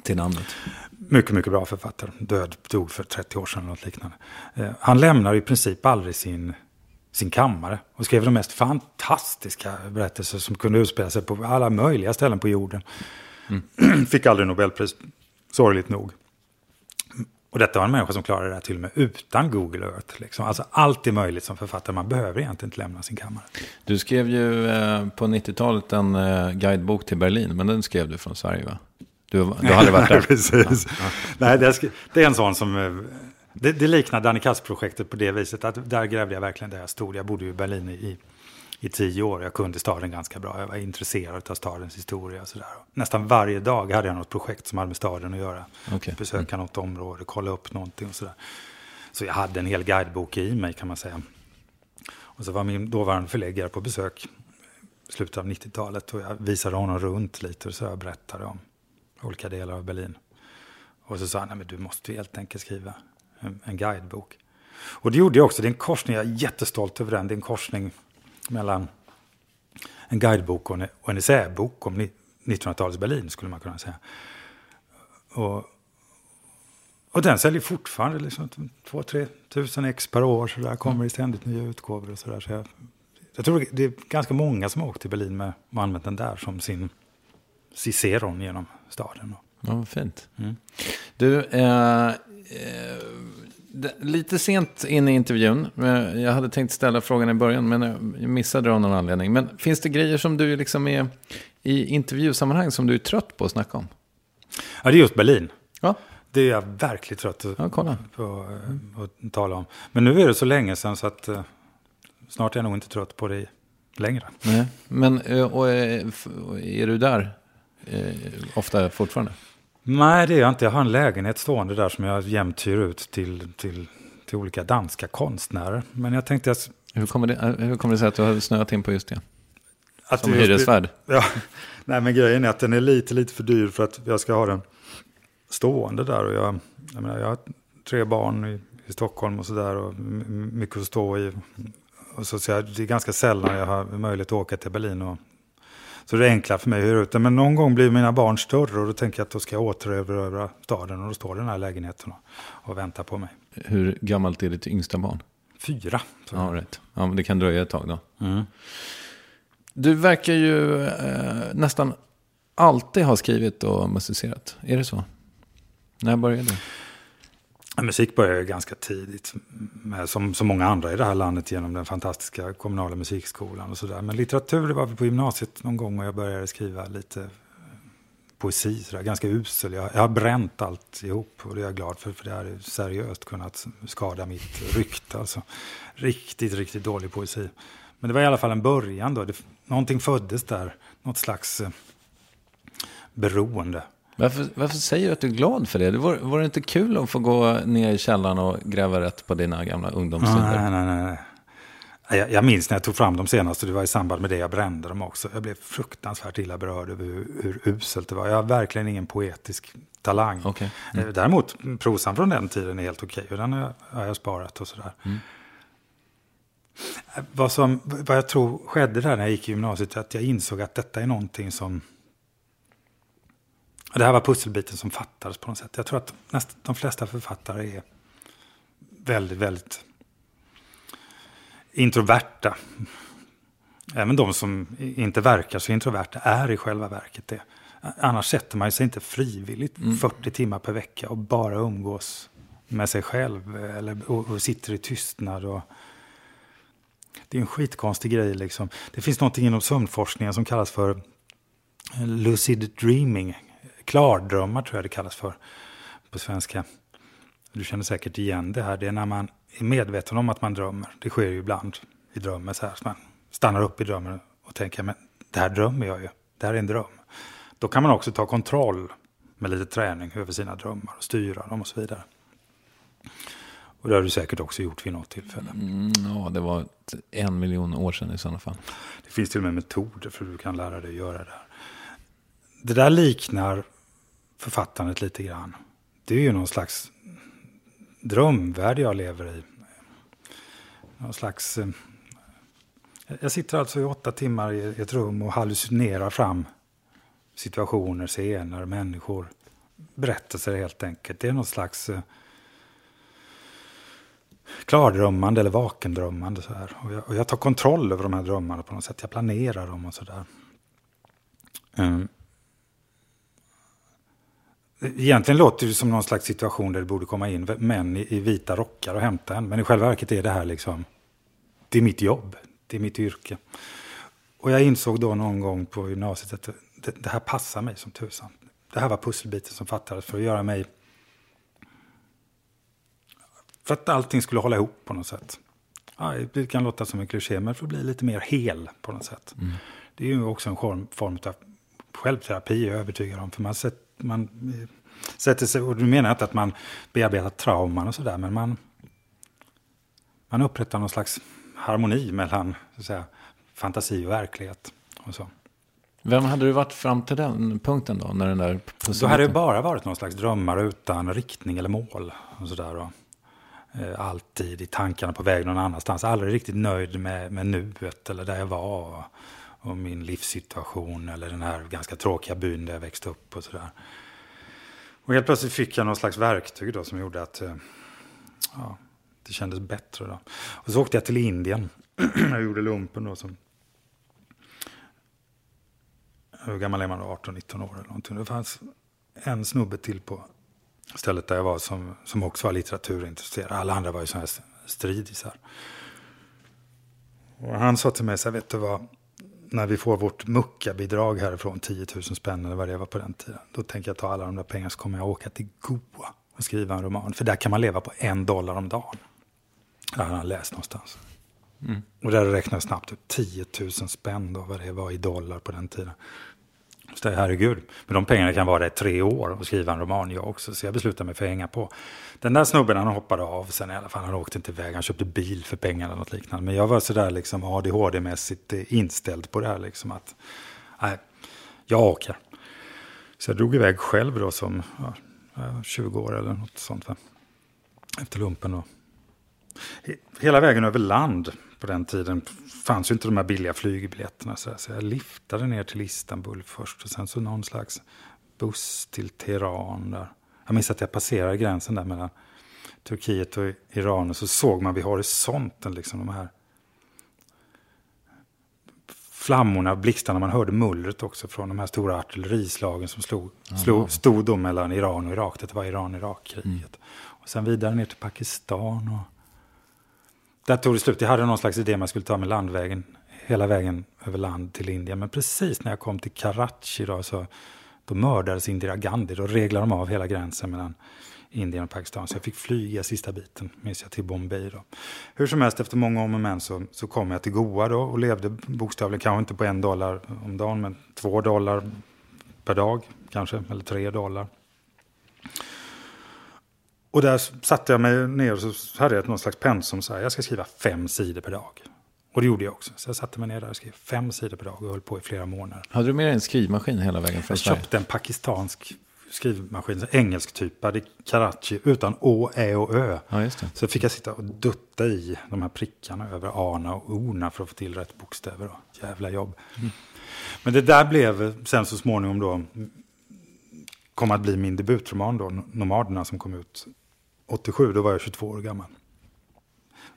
Till namnet. Mycket, mycket bra författare. Död, dog för 30 år sedan eller något liknande. Eh, han lämnar i princip aldrig sin, sin kammare och skrev de mest fantastiska berättelser som kunde utspela sig på alla möjliga ställen på jorden. Fick aldrig Nobelpris, sorgligt nog. Och detta var en människa som klarade det här till och med utan Google Earth. Liksom. Alltså allt är möjligt som författare, man behöver egentligen inte lämna sin kammare. Du skrev ju eh, på 90-talet en eh, guidebok till Berlin, men den skrev du från Sverige va? Du, du hade varit där? Precis. Nej, det, är, sk- det är en sån som... eh, Det, det liknar Danny Katz-projektet på det viset att där grävde jag verkligen där jag stod. Jag bodde i Berlin i, i tio år. Jag kunde staden ganska bra. Jag var intresserad av stadens historia och sådär. Nästan varje dag hade jag något projekt som hade med staden att göra. Okej. Besöka något område, kolla upp någonting och sådär. Så jag hade en hel guidebok i mig kan man säga. Och så var min dåvarande förläggare på besök i slutet av 90-talet och jag visade honom runt lite och så jag berättade om olika delar av Berlin. Och så sa han, nej men du måste helt enkelt skriva en, en guidebok. Och det gjorde jag också, det är en korsning, jag är jättestolt över den, det är en korsning mellan en guidebok och en, och en essäbok om 1900-talets Berlin skulle man kunna säga. Och, och den säljer fortfarande liksom 2-3 tusen ex per år. Så där kommer det ständigt nya utgåvor och sådär. Så jag, jag tror det är ganska många som har åkt till Berlin med och använt den där som sin ciceron genom staden. Ja, vad fint. Du, eh, eh, lite sent in i intervjun. Jag hade tänkt ställa frågan i början, men jag missade det av någon anledning. Men finns det grejer som du liksom är i intervjusammanhang som du är trött på att snacka om? Ja, det är just Berlin. Ja, Det är jag verkligt trött Ja, kolla. på eh, att tala om. Men nu är det så länge sedan så att eh, snart är jag nog inte trött på det längre. nej. Men eh, och, f- är du där eh, ofta fortfarande? Nej, det är jag inte. Jag har en lägenhet stående där som jag jämt hyr ut till, till, till olika danska konstnärer. Men jag tänkte att... Hur kommer, det, eh, hur kommer det sig att du har snöat in på just det? att Som hyresvärd? Ja, nej men grejen är att den är lite, lite för dyr för att jag ska ha den stående där. Och jag, jag, menar, jag har tre barn i, i Stockholm och sådär och mycket att stå i. Och så, så jag, det är ganska sällan jag har möjlighet att åka till Berlin. Och, så det är enklare för mig att hyra ut den. Men någon gång blir mina barn större och då tänker jag att då ska jag återerövra staden. Och då står den här lägenheten och, och väntar på mig. Hur gammalt är ditt yngsta barn? Fyra. Ja, rätt. Ja, men det kan dröja ett tag då. Mm. Du verkar ju eh, nästan alltid ha skrivit och musicerat. Är det så? När började du? Musik började ganska tidigt, med, som så många andra i det här landet, genom den fantastiska kommunala musikskolan och sådär. Men litteratur, det var på gymnasiet någon gång och jag började skriva lite poesi, poesi, sådär, ganska usel. Jag, jag har bränt allt ihop och det är jag glad för, för det hade seriöst kunnat skada mitt rykte. Alltså. Riktigt, riktigt dålig poesi. Men det var i alla fall en början då. Det, någonting föddes där, något slags eh, beroende. Varför, varför säger du att du är glad för det? det var, var det inte kul att få gå ner i källaren och gräva rätt på dina gamla ungdomssynder? Nej, nej, nej. Jag, jag minns när jag tog fram dem senast och det var i samband med det jag brände dem också. Jag blev fruktansvärt illa berörd över hur, hur uselt det var. Jag har verkligen ingen poetisk talang. Okej. Eh, Däremot prosan från den tiden är helt okej och den har jag, jag sparat och sådär. Eh, Vad, som, vad jag tror skedde där när jag gick i gymnasiet är att jag insåg att detta är någonting som... Det här var pusselbiten som fattades på något sätt. Jag tror att näst, de flesta författare är väldigt, väldigt introverta. Även de som inte verkar så introverta är i själva verket det. Annars sätter man sig inte frivilligt 40 timmar per vecka och bara umgås med sig själv eller, och, och sitter i tystnad. Och, det är en skitkonstig grej. Liksom. Det finns något inom sömnforskningen som kallas för lucid dreaming. Klardrömmar tror jag det kallas för på svenska. Du känner säkert igen det här. Det är när man är medveten om att man drömmer. Det sker ju ibland i drömmen så här. Så man stannar upp i drömmen och tänker, men det här drömmer jag ju. Det här är en dröm. Då kan man också ta kontroll med lite träning över sina drömmar och styra dem och så vidare. Och det har du säkert också gjort vid något tillfälle. Mm, ja, det var en miljon år sedan i sådana fall. Det finns till och med metoder för hur du kan lära dig att göra det. här. Det där liknar författandet lite grann. Det är ju någon slags drömvärld jag lever i. Någon slags... Eh, jag sitter alltså i åtta timmar i ett rum och hallucinerar fram situationer, scener, människor. berättelser helt enkelt. Det är någon slags eh, klardrömmande eller vakendrömmande. Så här. Och, jag, och jag tar kontroll över de här drömmarna på något sätt. Jag planerar dem och sådär. Mm. Ehm, Egentligen låter det som någon slags situation där det borde komma in män i, i vita rockar och hämta en. Men i själva verket är det här liksom, det är mitt jobb, det är mitt yrke. Och jag insåg då någon gång på gymnasiet att det, det här passar mig som tusan. Det här var pusselbiten som fattades för att göra mig... För att allting skulle hålla ihop på något sätt. Ja, det kan låta som en kliché, men för att bli lite mer hel på något sätt. Mm. Det är ju också en form, form av självterapi, jag är övertygad om. För man, sätt, man sätter sig, och du menar inte att man bearbetar trauman och sådär, men man, man upprättar någon slags harmoni mellan så säga, fantasi och verklighet. Och så. Vem hade du varit fram till den punkten då? När den där då hade det bara varit någon slags drömmar utan riktning eller mål. Och så där, och, eh, alltid i tankarna på väg någon annanstans. Aldrig riktigt nöjd med, med nuet eller där jag var. Och, min livssituation eller den här ganska tråkiga byn där jag växte upp och sådär. Och helt plötsligt fick jag någon slags verktyg då som gjorde att eh, ja, det kändes bättre. Då. Och så åkte jag till Indien. jag gjorde lumpen då som hur gammal är man då? 18-19 år eller någonting. Det fanns en snubbe till på stället där jag var som, som också var litteraturintresserad. Alla andra var ju sådana här stridisar. Och han sa till mig så här, vet du vad? När vi får vårt muckabidrag härifrån, 10 000 spänn eller vad det var på den tiden. Då tänker jag ta alla de där pengarna så kommer jag åka till Goa och skriva en roman. För där kan man leva på en dollar om dagen. Det har han läst någonstans. Mm. Och där räknar jag snabbt ut 10 000 spänn då, vad det var i dollar på den tiden. Så herregud, med de pengarna kan vara där i tre år och skriva en roman jag också. Så jag beslutade mig för att hänga på. Den där snubben han hoppade av sen i alla fall. Han åkte inte iväg, han köpte bil för pengar eller något liknande. Men jag var sådär liksom ADHD-mässigt eh, inställd på det här liksom att nej, jag åker. Så jag drog iväg själv då som ja, eh, 20 år eller något sånt. Va? Efter lumpen då. Hela vägen över land på den tiden fanns ju inte de här billiga flygbiljetterna. Så, jag liftade ner till Istanbul först och sen så någon slags buss till Teheran. Där. Jag minns att jag passerade gränsen där mellan Turkiet och Iran och så såg man vid horisonten liksom de här flammorna, blixtarna. Man hörde mullret också från de här stora artillerislagen som slog, slog, stod då mellan Iran och Irak. Det var Iran-Irak-kriget. Mm. Och sen vidare ner till Pakistan. Och där tog det slut. Jag hade någon slags idé om jag skulle ta mig landvägen hela vägen över land till Indien. Men precis när jag kom till Karachi då, så, då mördades Indira Gandhi. Då reglade de av hela gränsen mellan Indien och Pakistan. Så jag fick flyga sista biten, minns jag, till Bombay. Då. Hur som helst, efter många om och men så, så kom jag till Goa då och levde bokstavligen, kanske inte på en dollar om dagen, men två dollar per dag kanske, eller tre dollar. Och där satte jag mig ner och så hade jag någon slags pensum. Så här, jag ska skriva fem sidor per dag. Och det gjorde jag också. Så jag satte mig ner där och skrev fem sidor per dag och höll på i flera månader. Hade du med dig en skrivmaskin hela vägen från Jag köpte en pakistansk skrivmaskin, engelsktypad i Karachi, utan Å, Ä och Ö. Ja, så fick jag sitta och dutta i de här prickarna över Ana och Ona för att få till rätt bokstäver. Då. Jävla jobb. Mm. Men det där blev sen så småningom då, kom att bli min debutroman då, Nomaderna som kom ut 87, då var jag 22 år gammal.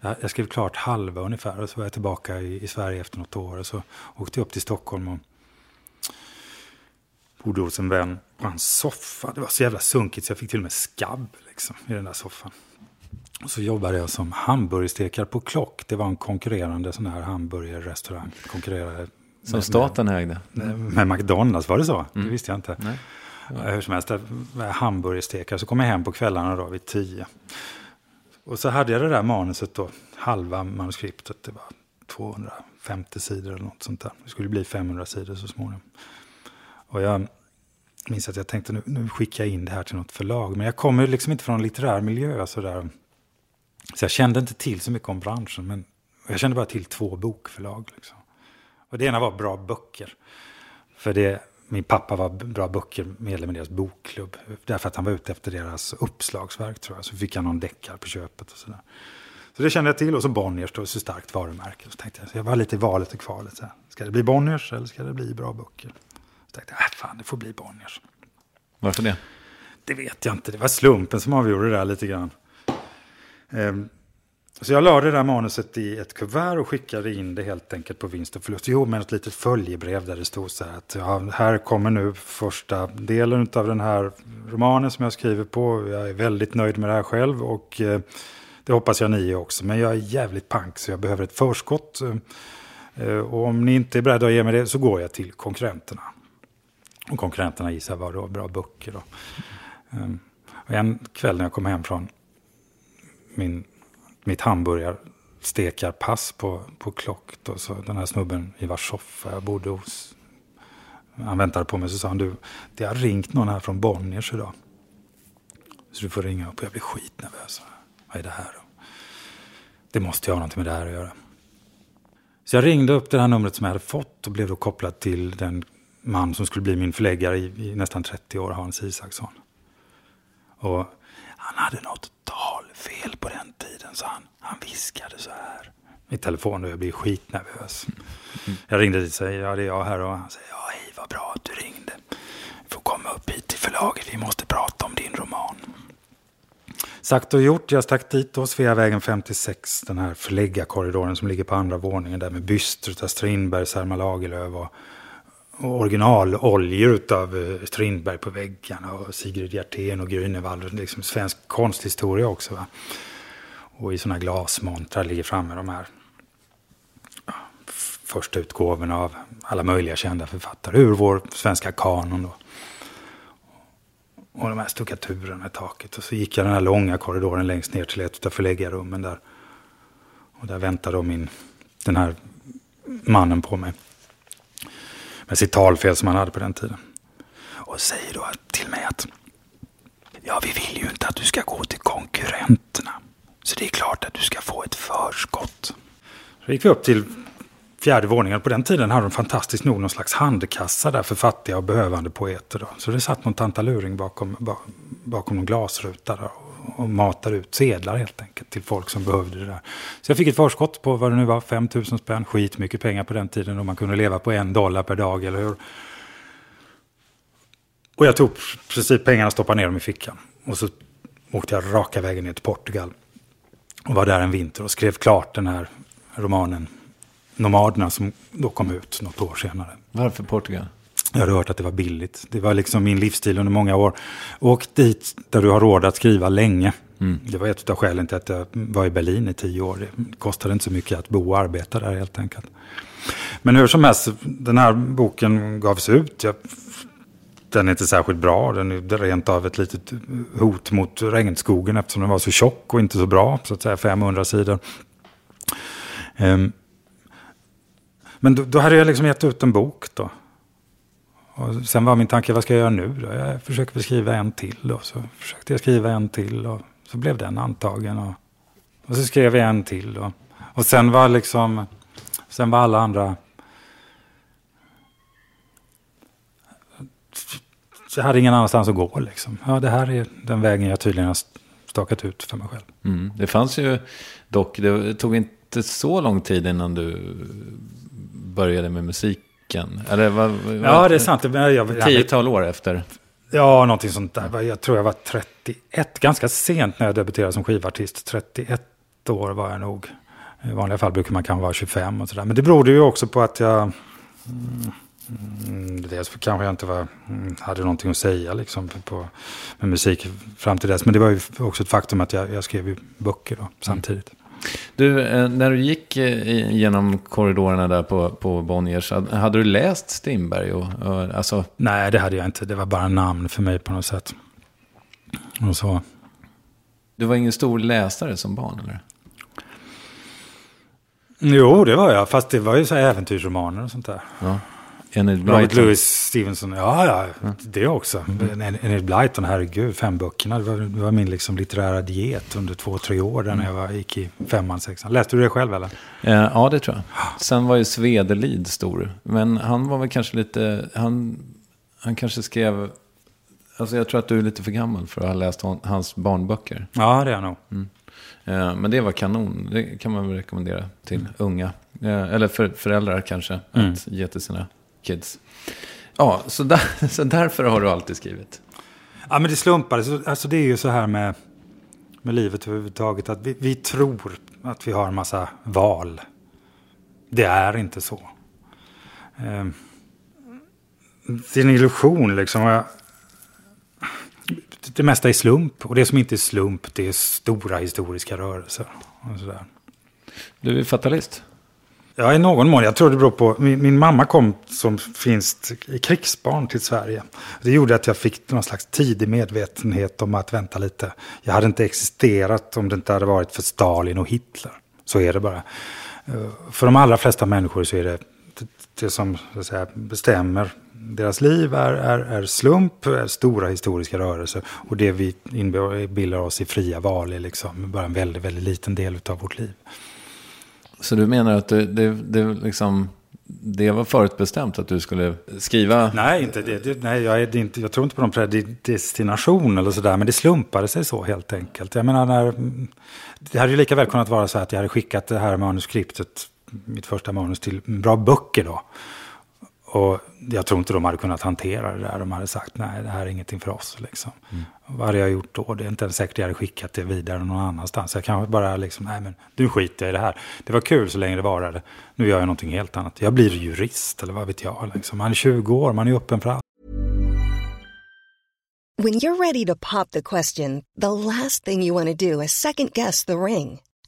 Jag, skrev klart halva ungefär och så var jag tillbaka i, i Sverige efter något år. Och så åkte jag upp till Stockholm och bodde hos en vän på hans soffa. Det var så jävla sunkigt så jag fick till och med skabb liksom, i den där soffan. Och så jobbade jag som hamburgerstekare på Klock. Det var en konkurrerande sån här hamburgerrestaurang. Konkurrerade som med, staten ägde? Med, med McDonalds, var det så? Mm. Det visste jag inte. Nej. Hur som helst, hamburgerstekare. Så kom jag hem på kvällarna då vid tio. Och så hade jag det där manuset då, halva manuskriptet. Det var 250 sidor eller något sånt där. Det skulle bli 500 sidor så småningom. Och jag minns att jag tänkte nu, nu skickar jag in det här till något förlag. Men jag kommer liksom inte från en litterär miljö. Så, där. så jag kände inte till så mycket om branschen. Men jag kände bara till två bokförlag. Liksom. Och det ena var Bra Böcker. För det min pappa var Bra Böcker medlem i deras bokklubb. Därför att han var ute efter deras uppslagsverk tror jag. Så fick han någon deckare på köpet och sådär. Så det kände jag till. Och så Bonniers då, så starkt varumärke. Så tänkte jag, så jag var lite i valet och kvalet. Så här. Ska det bli Bonniers eller ska det bli Bra Böcker? Så tänkte jag, äh, fan det får bli Bonniers. Varför det? det vet jag inte. Det var slumpen som avgjorde det där lite grann. Ehm, så jag lade det där manuset i ett kuvert och skickade in det helt enkelt på vinst och förlust. Jo, med ett litet följebrev där det stod så här att ja, här kommer nu första delen av den här romanen som jag skriver på. Jag är väldigt nöjd med det här själv och eh, det hoppas jag ni är också. Men jag är jävligt pank så jag behöver ett förskott. Eh, och om ni inte är beredda att ge mig det så går jag till konkurrenterna. Och konkurrenterna gissar var då bra böcker. Då. Um, och en kväll när jag kom hem från min, mitt hamburgarstekarpass på, på Klock. Då, så den här snubben i vars soffa jag bodde hos. Han väntade på mig så sa han du, det har ringt någon här från Bonniers idag. Så du får ringa upp och jag blir skitnervös. Vad är det här då? Det måste ju ha något med det här att göra. Så jag ringde upp det här numret som jag hade fått och blev då kopplad till den man som skulle bli min förläggare i, i nästan 30 år, Hans Isaksson. Och han hade något talfel på den tiden, så han, han viskade så här i telefon och jag blev skitnervös. Jag ringde dit och sa, ja det är jag här och han säger, ja hej vad bra att du ringde. Du får komma upp hit till förlaget, vi måste prata om din roman. Sagt och gjort, jag stack dit då, Sveavägen 56, den här förläggarkorridoren som ligger på andra våningen där med bystret av Strindberg, Selma Lagerlöf och originaloljor av eh, Strindberg på väggarna och Sigrid Hjertén och Grünewald, liksom svensk konsthistoria också. Va? Och i sådana glasmontrar ligger framme de här ja, första utgåvorna av alla möjliga kända författare ur vår svenska kanon. Då och de här stuckaturerna i taket. Och så gick jag den här långa korridoren längst ner till ett av förläggarrummen där. Och där väntade då min, den här mannen på mig. Med sitt talfel som han hade på den tiden. Och säger då till mig att ja, vi vill ju inte att du ska gå till konkurrenterna. Så det är klart att du ska få ett förskott. Så gick vi upp till fjärde våningen. På den tiden hade de fantastiskt nog någon slags handkassa där för fattiga och behövande poeter. Då. Så det satt någon tantaluring bakom, bakom någon glasruta där och, matar matade ut sedlar helt enkelt till folk som behövde det där. Så jag fick ett förskott på vad det nu var, 5 000 spänn. Skitmycket pengar på den tiden och man kunde leva på en dollar per dag, eller hur? Och jag tog precis pengarna och stoppade ner dem i fickan. Och så åkte jag raka vägen ner till Portugal. Och var där en vinter och skrev klart den här romanen Nomaderna som då kom ut något år senare. Varför Portugal? Jag hade hört att det var billigt. Det var liksom min livsstil under många år. Åk dit där du har råd att skriva länge. Mm. Det var ett av skälen till att jag var i Berlin i tio år. Det kostade inte så mycket att bo och arbeta där helt enkelt. Men hur som helst, den här boken gavs ut. Jag, den är inte särskilt bra. Den är rent av ett litet hot mot regnskogen eftersom den var så tjock och inte så bra. Så att säga 500 sidor. Um, men då, då, hade jag liksom gett ut en bok då. Och sen var min tanke, vad ska jag göra nu då? Jag försöker skriva en till då. Så försökte jag skriva en till och så blev den antagen. Och, och så skrev jag en till Och, Och sen var liksom, sen var alla andra... Jag hade ingen annanstans att gå liksom. Ja, det här är den vägen jag tydligen har stakat ut för mig själv. Mm. Det fanns ju dock, det tog inte så lång tid innan du började med musik musiken? Eller vad, vad, ja, det är sant. Jag, tiotal år efter? Ja, någonting sånt där. Jag tror jag var 31, ganska sent när jag debuterade som skivartist. 31 år var jag nog. I vanliga fall brukar man kanske vara 25 och sådär. Men det berodde ju också på att jag... Mm, dels kanske jag inte var, mm, hade någonting att säga liksom på, med musik fram till dess. Men det var ju också ett faktum att jag, jag skrev böcker då, samtidigt. Du, eh, när du gick eh, genom korridorerna där på, på Bonniers, hade du läst Strindberg? Och, och, alltså... Nej, det hade jag inte. Det var bara namn för mig på något sätt. Och så. Du var ingen stor läsare som barn, eller? Jo, det var jag. Fast det var ju så äventyrsromaner och sånt där. Ja. Enid Blyton. Robert Louis Stevenson, ja, ja, det också. Mm. Enid Blyton, herregud, fem böckerna. Det var, det var min liksom litterära diet under två, tre år där mm. när jag var, gick i femman, sexan. Läste du det själv eller? Eh, ja, det tror jag. Sen var ju Svedelid stor. Men han var väl kanske lite, han, han kanske skrev, alltså jag tror att du är lite för gammal för att ha läst hans barnböcker. Ja, det är jag nog. Mm. Eh, men det var kanon, det kan man väl rekommendera till mm. unga. Eh, eller för föräldrar kanske, mm. att ge till sina kids. Ja, så, där, så därför har du alltid skrivit? Ja, men det slumpades. Alltså det är ju så här med, med livet överhuvudtaget. Att vi, vi tror att vi har en massa val. Det är inte så. Eh, det är en illusion liksom. Det mesta är slump. Och det som inte är slump, det är stora historiska rörelser. Och sådär. Du är fatalist? Ja, i någon mån. Jag tror det beror på... Min, min mamma kom som finst krigsbarn till Sverige. Det gjorde att jag fick någon slags tidig medvetenhet om att vänta lite. Jag hade inte existerat om det inte hade varit för Stalin och Hitler. Så är det bara. Eh, för de allra flesta människor så är det det som så att säga, bestämmer deras liv är, är, är slump, är stora historiska rörelser. Och det vi inbillar oss i fria val är liksom bara en väldigt, väldigt liten del av vårt liv. Så du menar att det, det, det, liksom, det var förutbestämt att du skulle skriva? Nej, inte det, det nej jag, är inte, jag tror inte på någon predestination eller sådär. Men det slumpade sig så helt enkelt. Jag menar, när, det hade ju lika väl kunnat vara så att jag hade skickat det här manuskriptet, mitt första manus, till bra böcker då. Och jag tror inte de hade kunnat hantera det där. De hade sagt nej, det här är ingenting för oss. Liksom. Mm. Vad hade jag gjort då? Det är inte ens säkert jag hade skickat det vidare någon annanstans. Jag kanske bara liksom, nej men du skiter i det här. Det var kul så länge det varade. Nu gör jag någonting helt annat. Jag blir jurist eller vad vet jag. Liksom. Man är 20 år, man är öppen för allt. When you're ready to pop the question, the last thing you want to do is second guess the ring.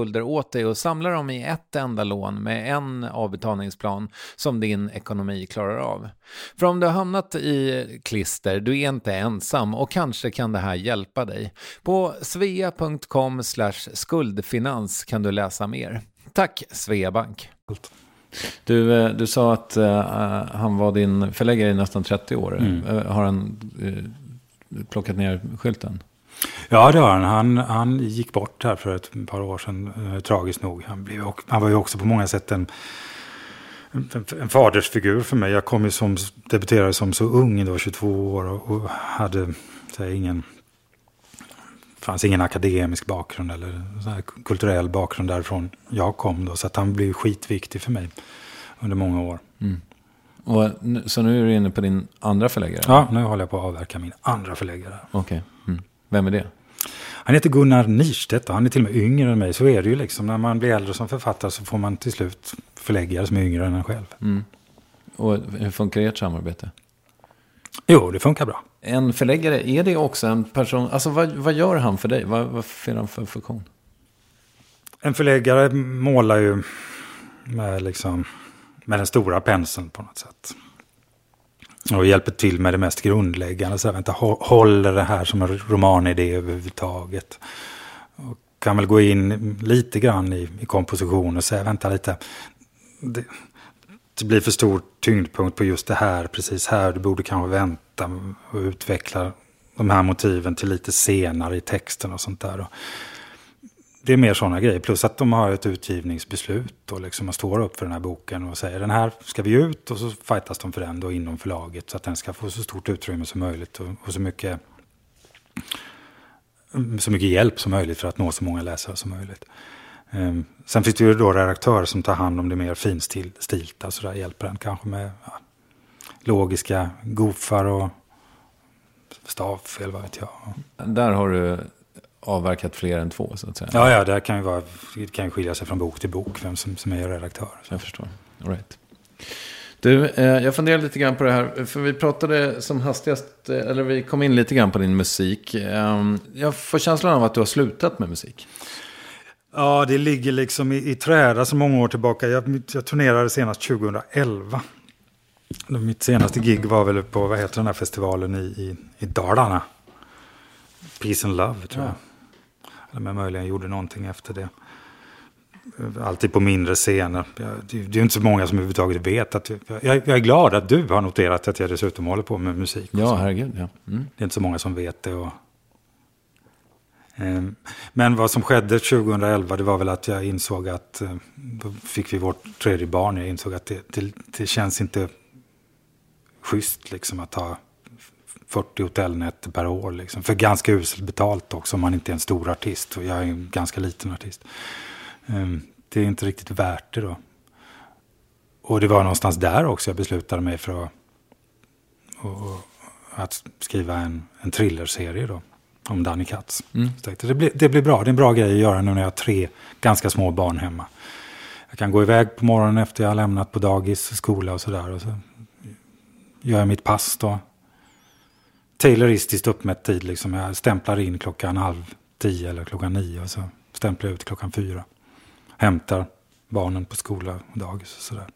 skulder åt dig och samla dem i ett enda lån med en avbetalningsplan som din ekonomi klarar av. För om du har hamnat i klister, du är inte ensam och kanske kan det här hjälpa dig. På svea.com skuldfinans kan du läsa mer. Tack Sveabank! Du, eh, du sa att uh, han var din förläggare i nästan 30 år. Mm. Uh, har han uh, plockat ner skylten? Ja, det har han. han. Han gick bort här för ett par år sedan, eh, tragiskt nog. Han, blev, han var ju också på många sätt en, en, en fadersfigur för mig. Jag kom ju som, debuterade som så ung, då 22 år och, och hade här, ingen fanns ingen akademisk bakgrund eller kulturell bakgrund därifrån jag kom. Då, så att han blev skitviktig för mig under många år. Mm. Och, så nu är du inne på din andra förläggare? Ja, nu håller jag på att avverka min andra förläggare. Okej. Mm. Vem är det? Han heter Gunnar Nirstedt och han är till och med yngre än mig. Så är det ju liksom. När man blir äldre som författare så får man till slut förläggare som är yngre än en själv. Och hur funkar ert samarbete? Jo, det funkar bra. En förläggare, är det också en person... Alltså vad, vad gör han för dig? Vad, vad fyller han för funktion? En förläggare målar ju med, liksom, med den stora penseln på något sätt. Och hjälper till med det mest grundläggande. Så här, vänta, håller det här som en romanidé överhuvudtaget? Och kan väl gå in lite grann i, i komposition och säga, vänta lite. Det, det blir för stor tyngdpunkt på just det här, precis här. Du borde kanske vänta och utveckla de här motiven till lite senare i texten och sånt där. Och det är mer sådana grejer. Plus att de har ett utgivningsbeslut och liksom man står upp för den här boken och säger den här ska vi ut och så fightas de för den då inom förlaget så att den ska få så stort utrymme som möjligt och, och så mycket så mycket hjälp som möjligt för att nå så många läsare som möjligt. Um, sen finns det ju då redaktörer som tar hand om det mer finstilta, så där hjälper den kanske med ja, logiska gofar och stavfel, vad vet jag. Där har du avverkat fler än två, så att säga. Ja, ja, det kan ju, vara, kan ju skilja sig från bok till bok, vem som, som är redaktör. Jag förstår. All right. Du, eh, jag funderar lite grann på det här. För vi pratade som hastigast, eh, eller vi kom in lite grann på din musik. Eh, jag får känslan av att du har slutat med musik. Ja, det ligger liksom i, i träda så många år tillbaka. Jag, jag turnerade senast 2011. Mitt senaste gig var väl på, vad heter den här festivalen i, i, i Dalarna? Peace and Love, tror jag. Eller om jag möjligen gjorde någonting efter det. Alltid på mindre scener. Det, är ju inte så många som överhuvudtaget vet att... Jag, jag är glad att du har noterat att jag dessutom håller på med musik. Ja, herregud. Ja. Mm. Det är inte så många som vet det. Och, Ehm, men vad som skedde 2011 det var väl att jag insåg att eh, då fick vi vårt tredje barn. Jag insåg att det, det, det känns inte schysst liksom att ha 40 hotellnätter per år. Liksom. För ganska uselt betalt också om man inte är en stor artist. Och jag är en ganska liten artist. Ehm, Det är inte riktigt värt det då. Och det var någonstans där också jag beslutade mig för att, att skriva en, en thrillerserie då. Om Danny Katz. Tänkte jag, Det, blir, det blir bra. Det är en bra grej att göra nu när jag har tre ganska små barn hemma. Jag kan gå iväg på morgonen efter jag har lämnat på dagis, skola och sådär. Och så gör jag mitt pass då. Tayloristiskt uppmätt tid liksom. Jag stämplar in klockan halv tio eller klockan nio och så stämplar jag ut klockan fyra. Hämtar barnen på skola och dagis och sådär.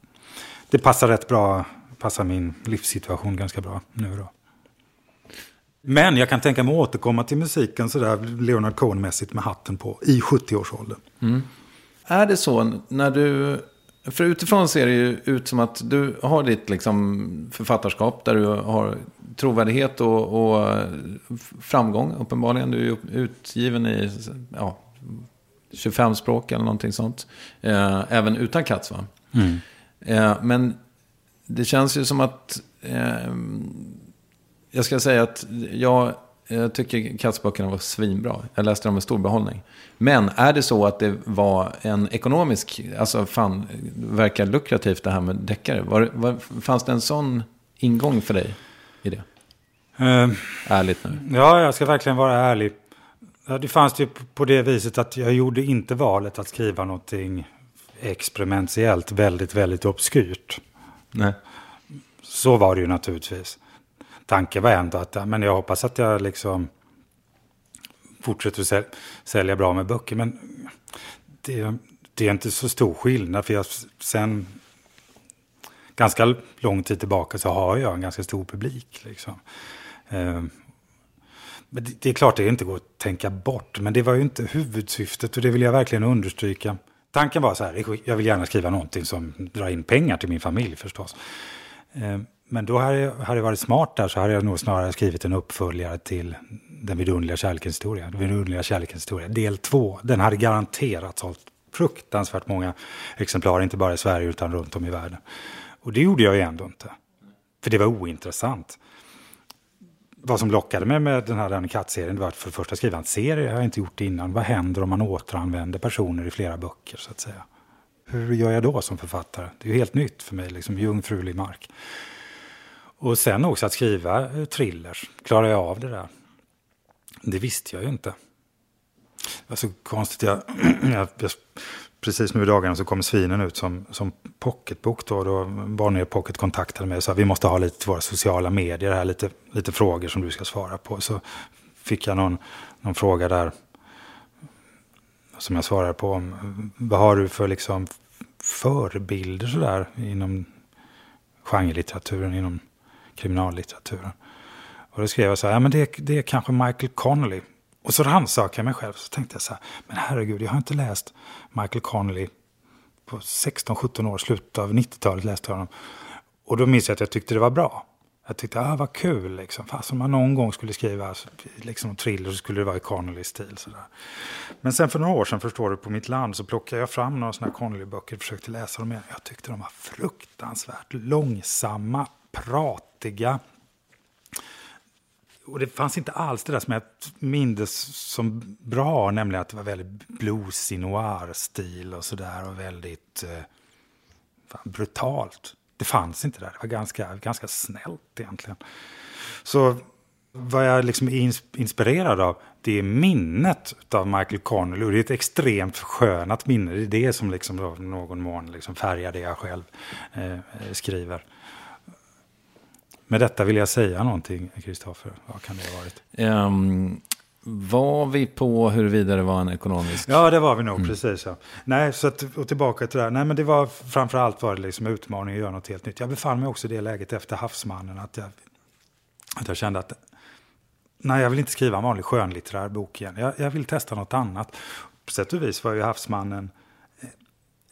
Det passar rätt bra, passar min livssituation ganska bra nu då. Men jag kan tänka mig att återkomma till musiken sådär Leonard Cohen-mässigt med hatten på i 70-årsåldern. Mm. Är det så när du... För utifrån ser det ju ut som att du har ditt liksom författarskap där du har trovärdighet och, och framgång uppenbarligen. Du är ju utgiven i ja, 25 språk eller någonting sånt. Eh, även utan Katz va? Eh, men det känns ju som att... Eh, jag ska säga att jag, jag tycker Katz-böckerna var svinbra. Jag läste dem med stor behållning. Men är det så att det var en ekonomisk... Alltså fan, verkar lukrativt det här med deckare. Var, var, fanns det en sån ingång för dig i det? Eh, Ärligt nu. Ja, jag ska verkligen vara ärlig. Det fanns ju på det viset att jag gjorde inte valet att skriva någonting experimentellt väldigt, väldigt obskyrt. Nej. Så var det ju naturligtvis. Tanken var ändå att men jag hoppas att jag liksom fortsätter att säl- sälja bra med böcker. Men det, det är inte så stor skillnad. För jag sen ganska lång tid tillbaka så har jag en ganska stor publik. Liksom. Eh, men det, det är klart det inte går att tänka bort. Men det var ju inte huvudsyftet och det vill jag verkligen understryka. Tanken var så här, jag vill gärna skriva någonting som drar in pengar till min familj förstås. Eh, Men då hade jag, hade jag varit smart där så hade jag nog snarare skrivit en uppföljare till Den vidunderliga kärlekens historia. Den vidunderliga kärlekens historia, del två. Den hade garanterat sålt fruktansvärt många exemplar, inte bara i Sverige utan runt om i världen. Och det gjorde jag ju ändå inte. För det var ointressant. Vad som lockade mig med den här Danny Katt-serien var att för det första skriva en serie, jag har inte gjort det innan. Vad händer om man återanvänder personer i flera böcker så att säga? hur gör jag då som författare? Det är ju helt nytt för mig, liksom jungfrulig mark. Och sen också att skriva eh, thrillers. Klarar jag av det där? Det visste jag ju inte. Det var så konstigt. Jag, jag, jag, precis nu i dagarna så kommer Svinen ut som, som pocketbok. Då, då i Pocket kontaktade mig och sa vi måste ha lite till våra sociala medier här, lite, lite frågor som du ska svara på. Så fick jag någon, någon fråga där som jag svarade på. Om, vad har du för liksom förebilder sådär inom genrelitteraturen, inom kriminallitteraturen? Och då skrev jag så här, ja men det, det är kanske Michael Connolly. Och så rannsakade jag mig själv. Så tänkte jag så här, men herregud, jag har inte läst Michael Connelly på 16-17 år, slutet av 90-talet läste jag honom. Och då minns jag att jag tyckte det var bra. Jag tyckte, ah vad kul liksom. Fast om man någon gång skulle skriva liksom, en thriller så skulle det vara i Connolly-stil. Men sen för några år sedan, förstår du, på mitt land så plockade jag fram några sådana Connelly-böcker och försökte läsa dem igen. Jag tyckte de var fruktansvärt långsamma, pratiga. Och det fanns inte alls det där som jag mindes som bra, nämligen att det var väldigt bluesig noir-stil och sådär och väldigt eh, fan, brutalt det fanns inte där. Det var ganska, ganska snällt egentligen. Så vad jag liksom är inspirerad av, det är minnet av Michael Connelly. Och det är ett extremt skönat minne. Det är det som liksom då, någon mån liksom färgar det jag själv eh, skriver. Med detta vill jag säga någonting, Kristoffer. Vad kan det ha varit? Um, var vi på huruvida det var en ekonomisk... Ja, det var vi nog, mm. precis. Ja. Nej, så att, och tillbaka till det här. Nej, men det var framförallt var det liksom utmaning att göra något helt nytt. Jag befann mig också i det läget efter Havsmannen att jag, att jag kände att nej, jag vill inte skriva en vanlig skönlitterär bok igen. Jag, jag vill testa något annat. På sätt och vis var ju Havsmannen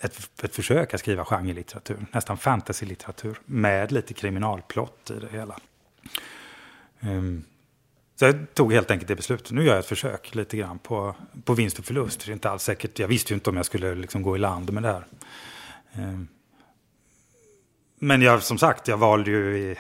ett, ett försök att skriva genrelitteratur, nästan fantasylitteratur, med lite kriminalplott i det hela. Um, så jag tog helt enkelt det beslutet. Nu gör jag ett försök lite grann på, på vinst och förlust. Det är inte alls säkert. Jag visste ju inte om jag skulle liksom gå i land med det här. Um, Men jag, som sagt, jag valde ju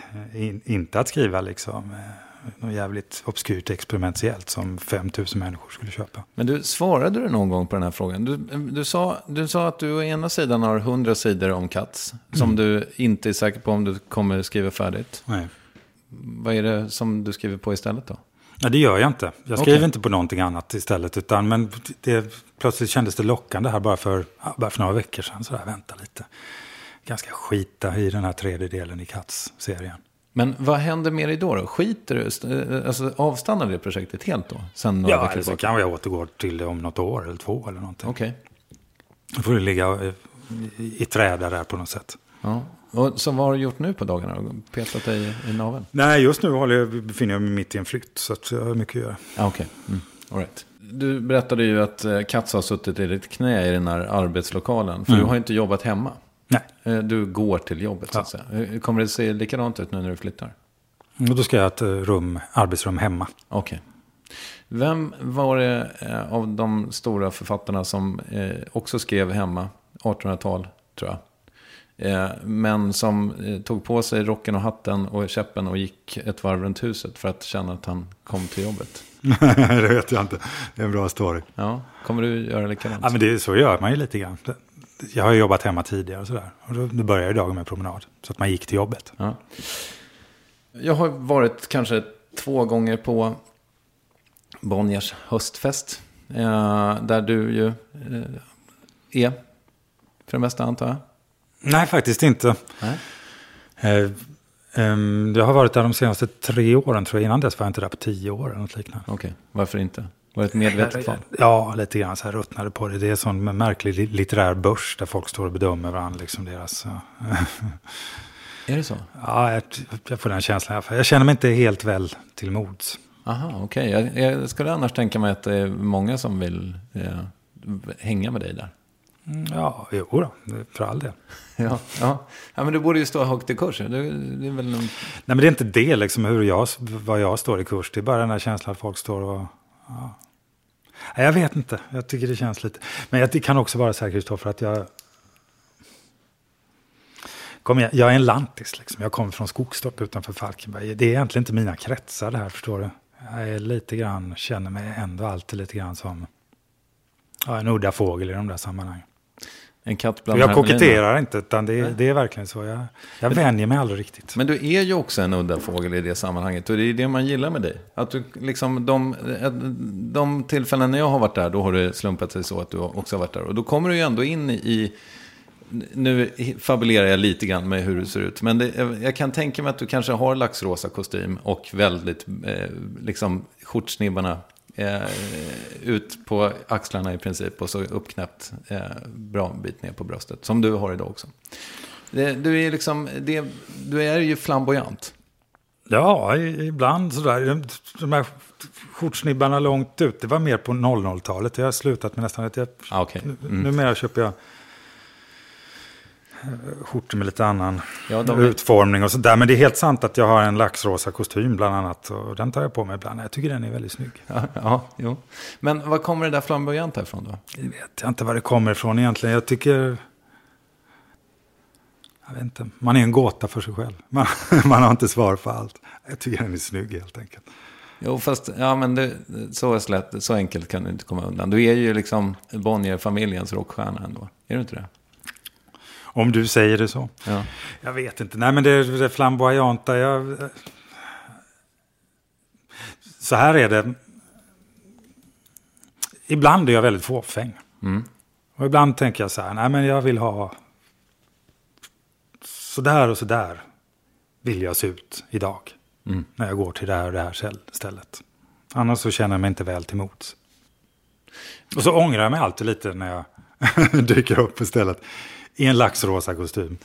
inte att skriva liksom eh, något jävligt obskyrt experimentellt som 5000 människor skulle köpa. Men du, svarade du någon gång på den här frågan? Du, du, sa, du sa att du å ena sidan har 100 sidor om Katz, som mm. du inte är säker på om du kommer skriva färdigt. Nej. Vad är det som du skriver på istället då? Ja, det gör jag inte. Jag skriver okay. inte på någonting annat istället. Utan, men det, plötsligt kändes det lockande här bara för, bara för några veckor sedan. Så där, vänta lite. Ganska skita i den här tredje delen i Katz-serien. Men vad händer med dig då? då? Skiter du? Eh, alltså, avstannar det projektet helt då? Sen några ja, veckor så kan jag återgå till det om något år eller två eller någonting. Okej. Okay. Då får det ligga i, i träda där på något sätt. Ja. Och så vad har du gjort nu på dagarna? Petat dig i naveln? Nej, just nu håller jag, befinner jag mig mitt i en flytt. Så att jag har mycket att göra. Ah, Okej, okay. mm. All right. Du berättade ju att eh, Katz har suttit i ditt knä i den här arbetslokalen. För mm. du har ju inte jobbat hemma. Nej. Eh, du går till jobbet så att säga. Eh, kommer det se likadant ut nu när du flyttar? Och då ska jag ha ett rum, arbetsrum hemma. Okej. Okay. Vem var det av de stora författarna som också skrev hemma, 1800-tal tror jag? Eh, men som eh, tog på sig rocken och hatten och käppen och gick ett varv runt huset för att känna att han kom till jobbet. det vet jag inte. Det är en bra story. Ja, kommer du göra likadant? Ja, men det, så gör man ju lite grann. Jag har jobbat hemma tidigare och sådär. Och då, då började dagen med promenad. Så att man gick till jobbet. Ja. Jag har varit kanske två gånger på Bonniers höstfest. Eh, där du ju är för det mesta antar jag. Nej, faktiskt inte. Nej. Eh, ehm, jag har varit där de senaste tre åren, tror jag. Innan dess var jag inte där på tio år eller något liknande. Okej, okay. varför inte? Var det ett medvetet val? Ja, lite grann så här ruttnade på det. Det är en sån märklig litterär börs där folk står och bedömer varandra, liksom deras... är det så? Ja, jag, jag får den känslan. Jag känner mig inte helt väl till mods. Aha, okej. Okay. Jag, jag, skulle annars tänka mig att det är många som vill eh, hänga med dig där. Mm, ja, jo då, för all del. Ja, ja. ja, men du borde ju stå högt i kurs. Det, det är väl en... Nej, men det är inte det, liksom, hur jag, vad jag står i kurs. Det är bara den här känslan att folk står och... Ja. Jag vet inte, jag tycker det känns lite... Men det kan också vara så här, Kristoffer, att jag... Kom igen, jag är en lantis, liksom. jag kommer från Skogstorp utanför Falkenberg. Det är egentligen inte mina kretsar det här, förstår du. Jag är lite grann, känner mig ändå alltid lite grann som ja, en udda fågel i de där sammanhangen. En katt bland Jag koketterar inte, utan det, är- det är verkligen så. Jag, jag vänjer mig aldrig riktigt. Men du är ju också en udda fågel i det sammanhanget. Och det är det man gillar med dig. Att du, liksom, de, de tillfällen när jag har varit där, då har det slumpat sig så att du också har varit där. Och då kommer du ju ändå in i... Nu fabulerar jag lite grann med hur det ser ut. Men det, jag kan tänka mig att du kanske har laxrosa kostym och väldigt, eh, liksom, skjortsnibbarna eh, ut på axlarna i princip. Och så uppknäppt eh, bra bit ner på bröstet. Som du har idag också. Det, du är liksom, det, du är ju flamboyant. Ja, i- ibland sådär. De här skjortsnibbarna långt ut, det var mer på 00-talet. Jag har slutat med nästan att jag... Ah. Nu- Mm. Numera köper jag skjortor med lite annan Ja, de utformning och sådär. Men det är helt sant att jag har en laxrosa kostym bland annat. Och den tar jag på mig ibland. Jag tycker den är väldigt snygg. Ja, ja, jo. Men var kommer det där flamboyanta ifrån då? Jag vet jag inte var det kommer ifrån egentligen. Jag tycker... Jag vet inte. Man är en gåta för sig själv. Man, man har inte svar på allt. Jag tycker den är snygg helt enkelt. Jo, fast ja, men det, så, slätt, så enkelt kan du inte komma undan. Du är ju liksom Bonnier-familjens rockstjärna ändå. Är du inte det? Om du säger det så. Ja. Jag vet inte. Nej, men det, det flamboyanta. Jag... Så här är det. Ibland är jag väldigt fåfäng. Mm. Och ibland tänker jag så här. Nej, men jag vill ha... Så där och så där vill jag se ut idag. Mm. När jag går till det här och det här ställ- stället. Annars så känner jag mig inte väl till mots. Och så ångrar jag mig alltid lite när jag dyker upp på stället. I en laxrosa kostym.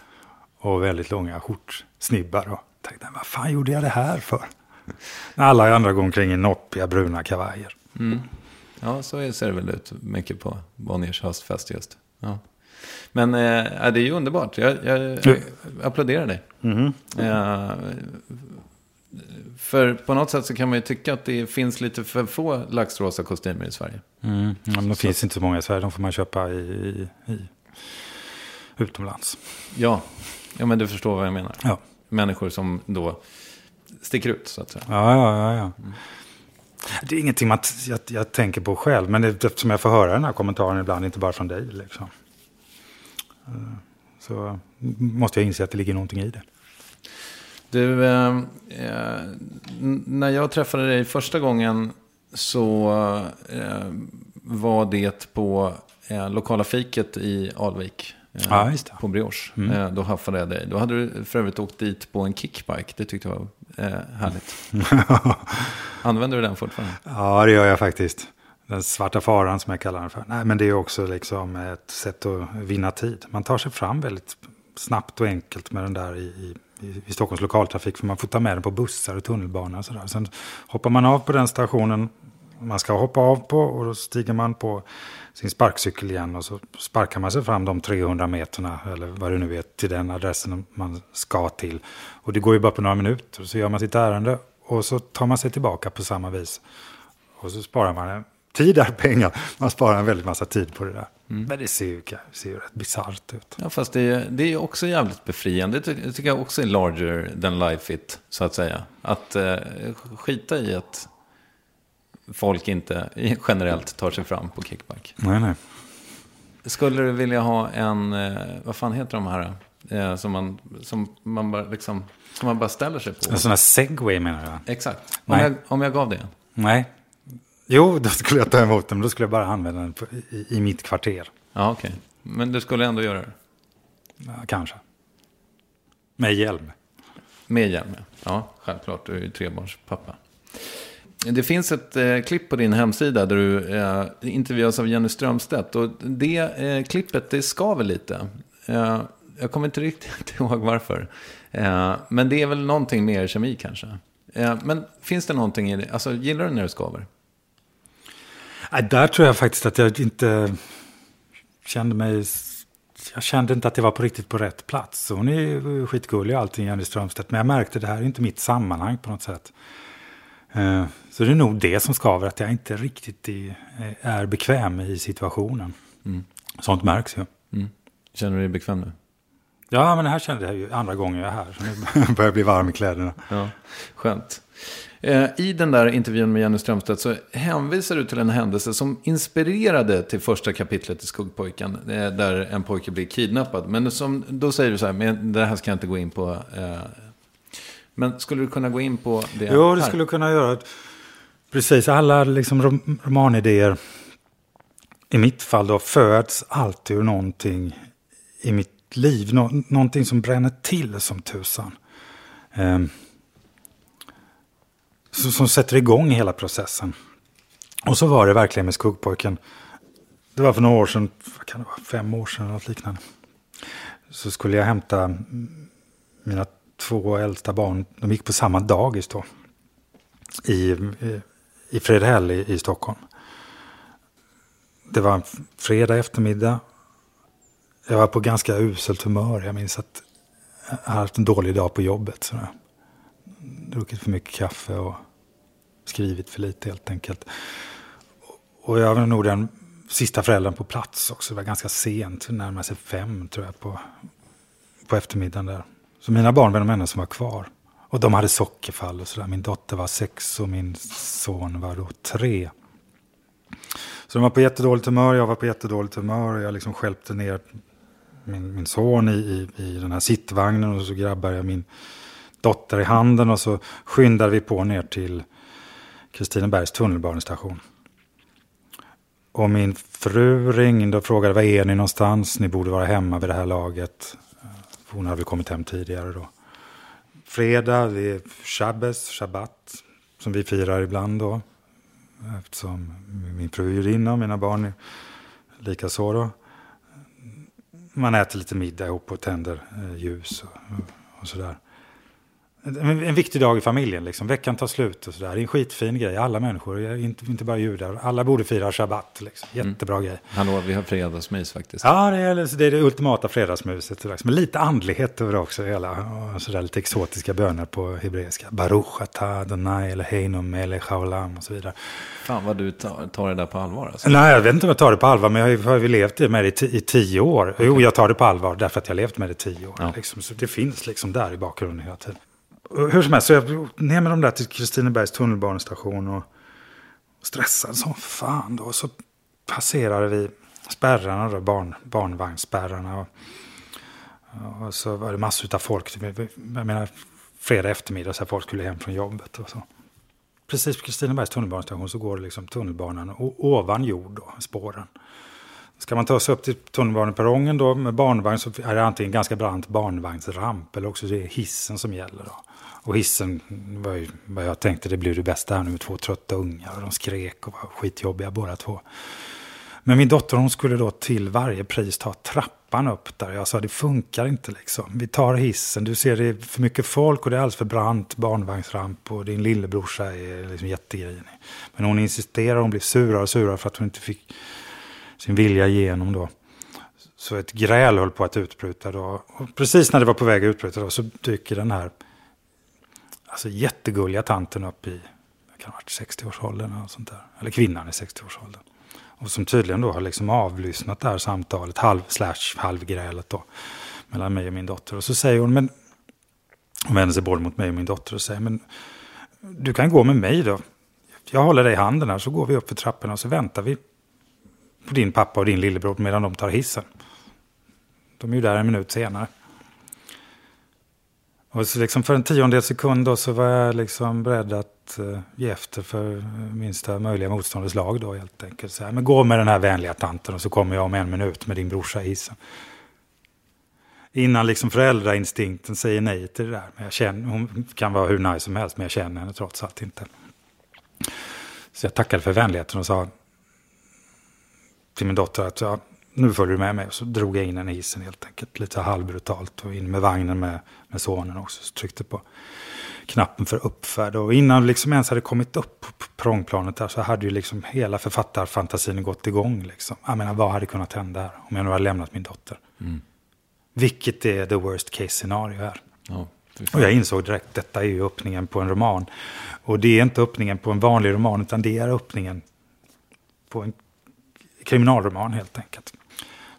Och väldigt långa skjortsnibbar. Och tänkte, vad fan gjorde jag det här för? När alla andra går omkring i noppiga bruna kavajer. Ja, så ser det väl ut mycket på Bonniers höstfest just. Ja. Men eh, det är ju underbart. Jag, jag, jag applåderar dig. Eh, för på något sätt så kan man ju tycka att det finns lite för få laxrosa kostymer i Sverige. Mm. Ja, men de finns inte så många i Sverige. De får man köpa i, i, i utomlands. Ja. ja, men du förstår vad jag menar. Ja. Människor som då sticker ut, så att säga. Ja, ja, ja. ja. Det är ingenting man, jag, jag tänker på själv. Men det, eftersom jag får höra den här kommentaren ibland, inte bara från dig. Liksom. Eh, Så måste jag inse att det ligger någonting i det. Du, eh, eh, när jag träffade dig första gången så eh, var det på eh, lokala fiket i Alvik. Eh, Ja, det. På Brioche. Eh, då haffade jag dig. Då hade du för övrigt åkt dit på en kickbike. Det tyckte jag var eh, härligt. Använder du den fortfarande? Ja, det gör jag faktiskt. Den svarta faran som jag kallar den för. Nej, men det är också liksom ett sätt att vinna tid. Man tar sig fram väldigt snabbt och enkelt med den där i, i, i Stockholms lokaltrafik. För man får ta med den på bussar och tunnelbana och sådär. Sen hoppar man av på den stationen man ska hoppa av på och då stiger man på sin sparkcykel igen och så sparkar man sig fram de 300 meterna eller vad det nu är till den adressen man ska till. Och det går ju bara på några minuter så gör man sitt ärende och så tar man sig tillbaka på samma vis. Och så sparar man en tid är pengar. Man sparar en väldigt massa tid på det där. Men det ser ju, ser ju rätt bisarrt ut. Ja, fast det, är- det är också jävligt befriande. Det ty- tycker jag också är larger than life it, så att säga. Att eh, skita i att folk inte generellt tar sig fram på kickback. Nej, nej. Skulle du vilja ha en, eh, vad fan heter de här? Eh, som, man, som, man bara, liksom, som man bara ställer sig på. En sån här segway menar jag. Exakt. Om Nej. jag, om jag gav det. Nej. Jo, då skulle jag ta emot den. Då skulle jag bara använda den på, i, i mitt kvarter. Ja, okej. Men du skulle ändå göra det. Ja, kanske. Med hjälm. Med hjälm, ja. ja. Självklart, du är ju trebarnspappa. Det finns ett eh, klipp på din hemsida där du eh, intervjuas av Jenny Strömstedt. Och det eh, klippet, det skaver lite. Eh, jag kommer inte riktigt ihåg varför. Eh, men det är väl någonting mer kemi kanske. Eh, men finns det någonting i det? Alltså, gillar du när det skaver? Nej, där tror jag faktiskt att jag inte kände mig... Jag kände inte att det var på riktigt på rätt plats. Hon är ju skitgullig och allting, Jenny Strömstedt. Men jag märkte att det här är inte mitt sammanhang på något sätt. Eh, Eh, Så det är nog det som skaver, att jag inte riktigt är, är bekväm i situationen. Sånt märks ju. Känner du dig bekväm nu? Ja, men det här kände jag ju andra gången jag är här. Så nu börjar jag bli varm i kläderna. Ja, skönt. Eh, I den där intervjun med Jenny Strömstedt så hänvisar du till en händelse som inspirerade till första kapitlet i Skuggpojken. eh, Där en pojke blir kidnappad. Men som, då säger du så här, men det här ska jag inte gå in på. eh, Men skulle du kunna gå in på det Jo, det här? skulle jag kunna göra. Precis, alla liksom rom- romanidéer i mitt fall då föds alltid ur någonting i mitt liv. Nå- någonting som bränner till som tusan. Ehm, som, som sätter igång hela processen. Och så var det verkligen med Skuggpojken. Det var för några år sedan, vad kan det vara, fem år sedan eller något liknande. Så skulle jag hämta mina två äldsta barn. De gick på samma dagis då i, i- i Fredhäll i, i Stockholm. Det var en fredag eftermiddag. Jag var på ganska uselt humör. Jag minns att jag hade haft en dålig dag på jobbet. Så jag druckit för mycket kaffe och skrivit för lite helt enkelt. Och jag var nog den sista föräldern på plats också. Det var ganska sent, närmare sig fem tror jag på, på eftermiddagen där. Så mina barn var de enda som var kvar. Och de hade sockerfall och sådär. Min dotter var sex och min son var då tre. Så de var på jättedåligt humör, jag var på jättedåligt humör. Och jag liksom skälpte ner min, min son i, i, i den här sittvagnen. Och så grabbade jag min dotter i handen. Och så skyndade vi på ner till Kristinebergs tunnelbanestation. Och min fru ringde och frågade var är ni någonstans? Ni borde vara hemma vid det här laget. Hon hade väl kommit hem tidigare då. Fredag, det är Shabbes, Shabbat, som vi firar ibland då. Eftersom min fru är judinna och mina barn är likaså då. Man äter lite middag ihop och tänder eh, ljus och, och sådär. En, viktig dag i familjen, liksom. veckan tar slut och sådär. Det är en skitfin grej, alla människor, inte, inte bara judar. Alla borde fira Shabbat, liksom. jättebra grej. Hallå, vi har fredagsmys faktiskt. Ja, det är, det är det ultimata fredagsmuset. Men lite andlighet över det också. Hela, och sådär lite exotiska böner på hebreiska. Baruch atah Adonai eller Heinom melech haolam och så vidare. Fan vad du tar, tar det där på allvar alltså. Nej, jag vet inte om jag tar det på allvar, men jag har ju levt med det i, i tio år. Jo, jag tar det på allvar därför att jag har levt med det i tio år. Ja. Liksom. Så det finns liksom där i bakgrunden hela tiden. Hur som helst, så jag ner med dem där till Kristinebergs tunnelbanestation och stressad som fan då. Så passerade vi spärrarna då, barn, barnvagnsspärrarna. Och, och så var det massor av folk. Jag menar, fredag eftermiddag så här folk skulle hem från jobbet och så. Precis på Kristinebergs tunnelbanestation så går det liksom tunnelbanan ovan jord då, spåren. Ska man ta sig upp till tunnelbaneperrongen då med barnvagn så är det antingen ganska brant barnvagnsramp eller också det är hissen som gäller. Då. Och hissen var ju vad jag tänkte det blir det bästa här nu med två trötta ungar och de skrek och var skitjobbiga båda två. Men min dotter hon skulle då till varje pris ta trappan upp där. Jag sa det funkar inte liksom. Vi tar hissen, du ser det är för mycket folk och det är alldeles för brant barnvagnsramp och din lillebrorsa är liksom jättegrinig. Men hon insisterar, hon blir surare och surare för att hon inte fick sin vilja igenom då. Så ett gräl höll på att utbryta då. Och precis när det var på väg att utbryta då så dyker den här alltså jättegulliga tanten upp i, kan ha varit 60-årsåldern eller sånt där. Eller kvinnan i 60-årsåldern. Och som tydligen då har liksom avlyssnat det här samtalet, halv, slash halvgrälet då. Mellan mig och min dotter. Och så säger hon, men hon vänder sig både mot mig och min dotter och säger, men du kan gå med mig då. Jag håller dig i handen här så går vi upp för trapporna och så väntar vi på din pappa och din lillebror medan de tar hissen. De är ju där en minut senare. Och så liksom för en tiondel sekund då så var jag liksom beredd att uh, ge efter för minsta möjliga motståndets lag då helt enkelt. Så här, men gå med den här vänliga tanten och så kommer jag om en minut med din brorsa i hissen. Innan liksom föräldrainstinkten säger nej till det där. Men jag känner, hon kan vara hur nice som helst men jag känner henne trots allt inte. Så jag tackade för vänligheten och sa till min dotter att ja, nu följer du med mig. Så drog jag in henne i hissen helt enkelt. Lite halvbrutalt. Och in med vagnen med, med sonen också. Så tryckte på knappen för uppfärd. Och innan vi liksom ens hade kommit upp på prångplanet där så hade ju liksom hela författarfantasin gått igång. Liksom. Jag menar, vad hade kunnat hända här om jag nu hade lämnat min dotter? Vilket är the worst case scenario här. Ja. Och jag insåg direkt, detta är ju öppningen på en roman. Och det är inte öppningen på en vanlig roman, utan det är öppningen på en kriminalroman helt enkelt.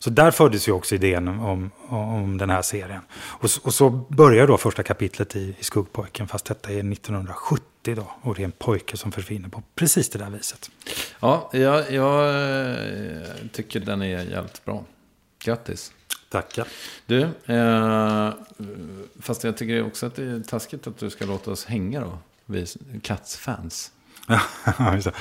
Så där föddes ju också idén om, om den här serien. Och, och så börjar då första kapitlet i, i Skuggpojken, fast detta är 1970 då. Och det är en pojke som försvinner på precis det där viset. Ja, jag, jag eh, tycker den är jävligt bra. Grattis. Tackar. Du, eh, fast jag tycker också att det är taskigt att du ska låta oss hänga då. Vi Cats-fans.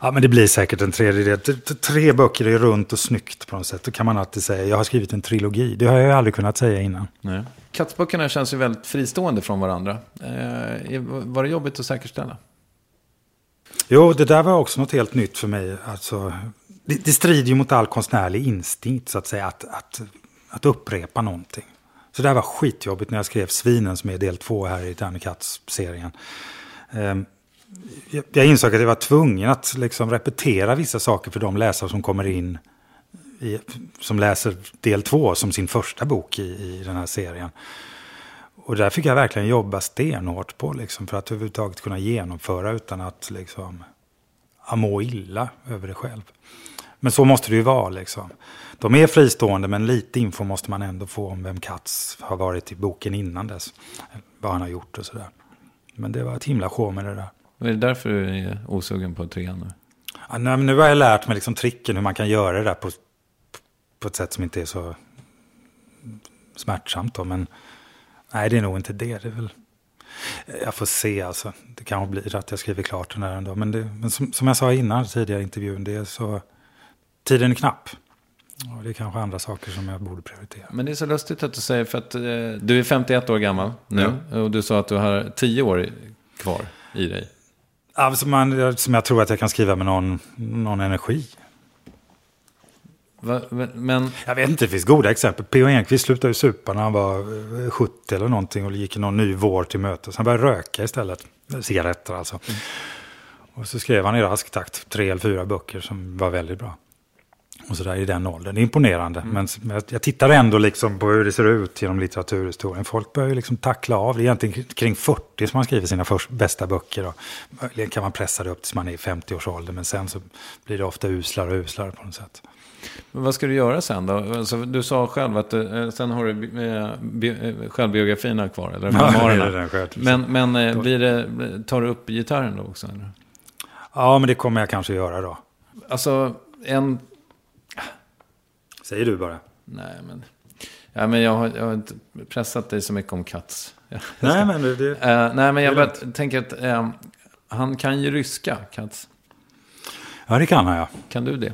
Ja, men det blir säkert en tredjedel. Tre böcker är runt och snyggt på något sätt. Då kan man alltid säga, jag har skrivit en trilogi. Det har jag ju aldrig kunnat säga innan. Nej. Katsböckerna känns ju väldigt fristående från varandra. Eh, var det jobbigt att säkerställa? Jo, det där var också något helt nytt för mig. Alltså, det, det strider ju mot all konstnärlig instinkt, så att säga, att, att, att upprepa någonting. Så det här var skitjobbigt när jag skrev Svinen, som är del två här i Danny Katz-serien. Ehm, jag, jag insåg att jag var tvungen att liksom repetera vissa saker för de läsare som kommer in, i, som läser del två som sin första bok i, i den här serien. Och där fick jag verkligen jobba stenhårt på, liksom, för att överhuvudtaget kunna genomföra utan att liksom, må illa över det själv. Men så måste det ju vara. Liksom. De är fristående, men lite info måste man ändå få om vem Katz har varit i boken innan dess. Vad han har gjort och sådär. Men det var ett himla show med det där. Är det därför du är osugen på trean nu? Ja, nej, men nu har jag lärt mig liksom tricken hur man kan göra det där på, på ett sätt som inte är så smärtsamt. Då. Men nej, det är nog inte det. det är väl... Jag får se alltså. Det kanske blir att jag skriver klart den här ändå. Men, det, men som, som jag sa innan tidigare i intervjun, det är så... Tiden är knapp. Och det är kanske andra saker som jag borde prioritera. Men det är så lustigt att du säger, för att eh, du är 51 år gammal nu. Och du sa att du har 10 år kvar i dig. Alltså man, som jag tror att jag kan skriva med någon, någon energi. Va, men, Jag vet inte, det finns goda exempel. P.O. Enquist slutade ju supa när han var eh, 70 eller någonting och gick någon ny vår till mötes. Han började röka istället. Cigaretter alltså. Och så skrev han i rask takt tre eller fyra böcker som var väldigt bra. Och sådär i den åldern. Det är imponerande. Men jag, tittar ändå liksom på hur det ser ut genom litteraturhistorien. Folk börjar liksom tackla av. Det är egentligen kring 40 som man skriver sina först, bästa böcker. Och möjligen kan man pressa det upp tills man är i 50-årsåldern. Men sen så blir det ofta uslare och uslare på något sätt. men vad ska du göra sen då? Alltså, du sa själv att eh, sen har du eh, bi, eh, självbiografierna kvar, eller Ja, det är den själv. Men, men eh, blir det, tar du upp gitarren då också? Eller? Ja, men det kommer jag kanske göra då. Alltså, en... Säger du bara. Nej, men... Ja, men jag, har, jag har inte pressat dig så mycket om Katz. Ska- Nej, men det... det Eh, nej, men jag bara tänker att eh, han kan ju ryska, Katz. ja, det kan han ja. Kan du det?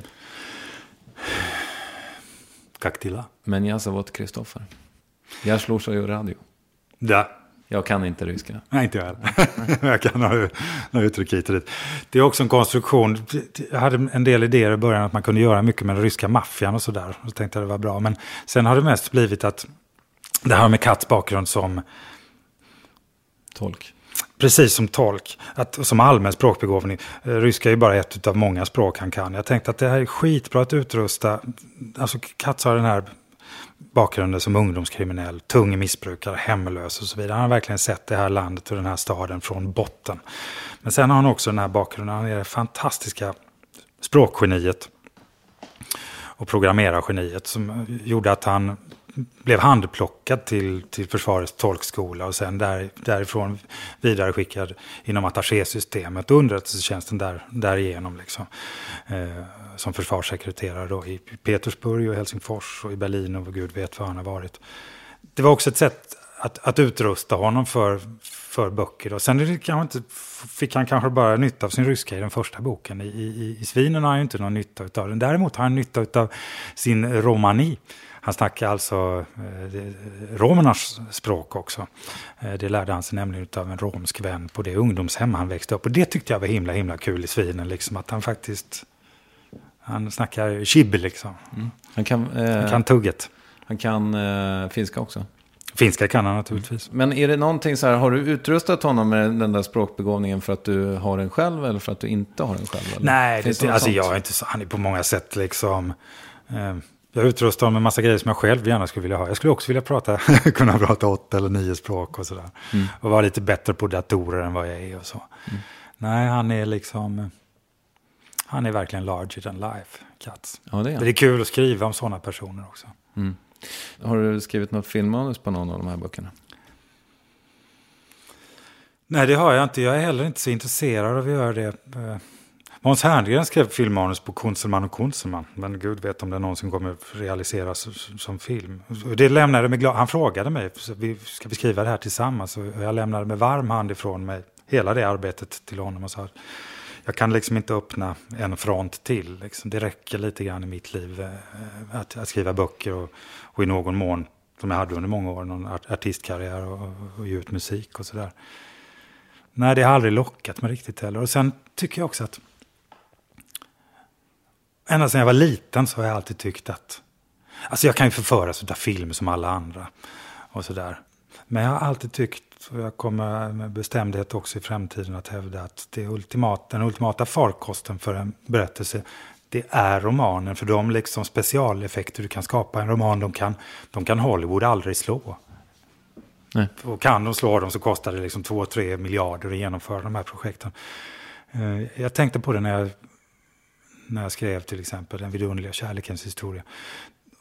Men jag sa åt Kristoffer. Jag slår så radio. Ja. Jag kan inte ryska. Nej, inte jag heller. jag kan ha några uttryck hit och dit. Det är också en konstruktion. Jag hade en del idéer i början att man kunde göra mycket med den ryska maffian och sådär. Och tänkte jag det var bra. Men sen har det mest blivit att det här med Katts bakgrund som Tolk. Precis som tolk, att, som allmän språkbegåvning. Eh, Ryska är ju bara ett av många språk han kan. Jag tänkte att det här är skitbra att utrusta. Alltså Katz har den här bakgrunden som ungdomskriminell, tung missbrukare, hemlös och så vidare. Han har verkligen sett det här landet och den här staden från botten. Men sen har han också den här bakgrunden, han är det fantastiska språkgeniet och programmerargeniet som gjorde att han blev handplockad till, till försvarets tolkskola och sen där, därifrån vidare skickad inom attachésystemet och underrättelsetjänsten där, därigenom. Liksom, eh, som försvarssekreterare då, i Petersburg och Helsingfors och i Berlin och gud vet var han har varit. Det var också ett sätt att, att utrusta honom för, för böcker. Och sen är det kanske inte, fick han kanske bara nytta av sin ryska i den första boken. I, i, i Svinen har han ju inte någon nytta av den. Däremot har han nytta av sin romani. Han snackar alltså eh, romernas språk också. Eh, det lärde han sig nämligen av en romsk vän på det ungdomshem han växte upp. Och det tyckte jag var himla, himla kul i Svinen. Liksom, att han faktiskt, han snackar chib liksom. Han kan, eh, Han kan tugget. han kan eh, finska också. Finska kan han naturligtvis. Men är det någonting så här, har du utrustat honom med den där språkbegåvningen för att du har den själv eller för att du inte har den själv? Eller? Nej, det, något alltså sånt? jag är inte så, han är på många sätt liksom... Eh, jag utrustar honom med massa grejer som jag själv gärna skulle vilja ha. Jag skulle också vilja prata, kunna prata åtta eller nio språk och sådär. Mm. Och vara lite bättre på datorer än vad jag är och så. Nej, han är liksom... Han är verkligen larger than life, Katz. Ja, det är. Det är kul att skriva om sådana personer också. Har du skrivit något filmmanus på någon av de här böckerna? Nej, det har jag inte. Jag är heller inte så intresserad av att göra det. Måns Herngren skrev filmmanus på Kunzelman och Kunzelman. Men gud vet om det någonsin kommer realiseras som film. Det lämnade mig glad. Han frågade mig, vi, ska vi skriva det här tillsammans? Och jag lämnade med varm hand ifrån mig hela det arbetet till honom och sa jag kan liksom inte öppna en front till. Liksom. Det räcker lite grann i mitt liv eh, att, att skriva böcker och, och i någon mån, som jag hade under många år, någon art, artistkarriär och, och ge ut musik och sådär. Nej, det har aldrig lockat mig riktigt heller. Och sen tycker jag också att ända sedan jag var liten så har jag alltid tyckt att... Alltså jag kan ju förföras av film som alla andra och sådär. Men jag har alltid tyckt, och jag kommer med bestämdhet också i framtiden att hävda att det ultimat, den ultimata farkosten för en berättelse, det är romanen. För de liksom specialeffekter du kan skapa i en roman, de kan, de kan Hollywood aldrig slå. Nej. Och kan de slå dem så kostar det liksom 2-3 miljarder att genomföra de här projekten. Eh, Jag tänkte på det när jag, när jag skrev till exempel Den vidunderliga kärlekens historia.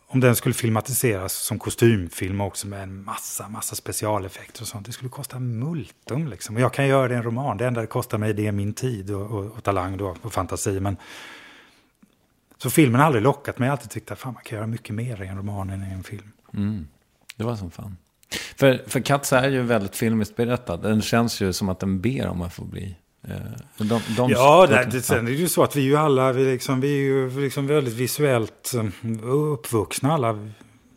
Om den skulle filmatiseras som kostymfilm också med en massa, massa specialeffekter och sånt. Det skulle kosta multum liksom. Och jag kan göra det i en roman. Det enda det kostar mig det är min tid och, och, och talang då, och fantasi. Men så filmen har aldrig lockat mig. Jag har alltid tyckt att fan, man kan göra mycket mer i en roman än i en film. Mm. Det var som fan. För, för Katz är ju väldigt filmiskt berättad. Den känns ju som att den ber om att få bli... Eh, de, de, Ja, de, det, det, sen är det ju så att vi ju alla, vi, liksom, vi är ju liksom väldigt visuellt um, uppvuxna alla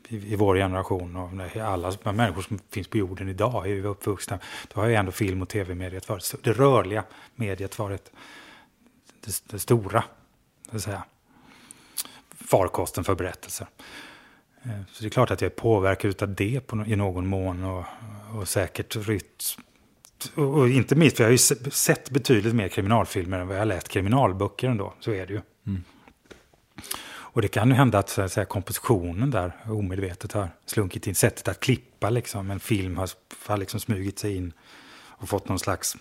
i, i vår generation. Och alla människor som finns på jorden idag är ju uppvuxna. Då har ju ändå film och tv-mediet varit, det rörliga mediet varit det, det stora, så att säga. Farkosten för berättelser. Eh, Så det är klart att jag är påverkad av det på, i någon mån och, och säkert rytt och, inte minst, för jag har ju se- sett betydligt mer kriminalfilmer än vad jag har läst kriminalböcker ändå. Så är det ju. Och det kan ju hända att, så att säga, kompositionen där omedvetet har slunkit in. Sättet att klippa liksom. En film har, har liksom smugit sig in och fått någon slags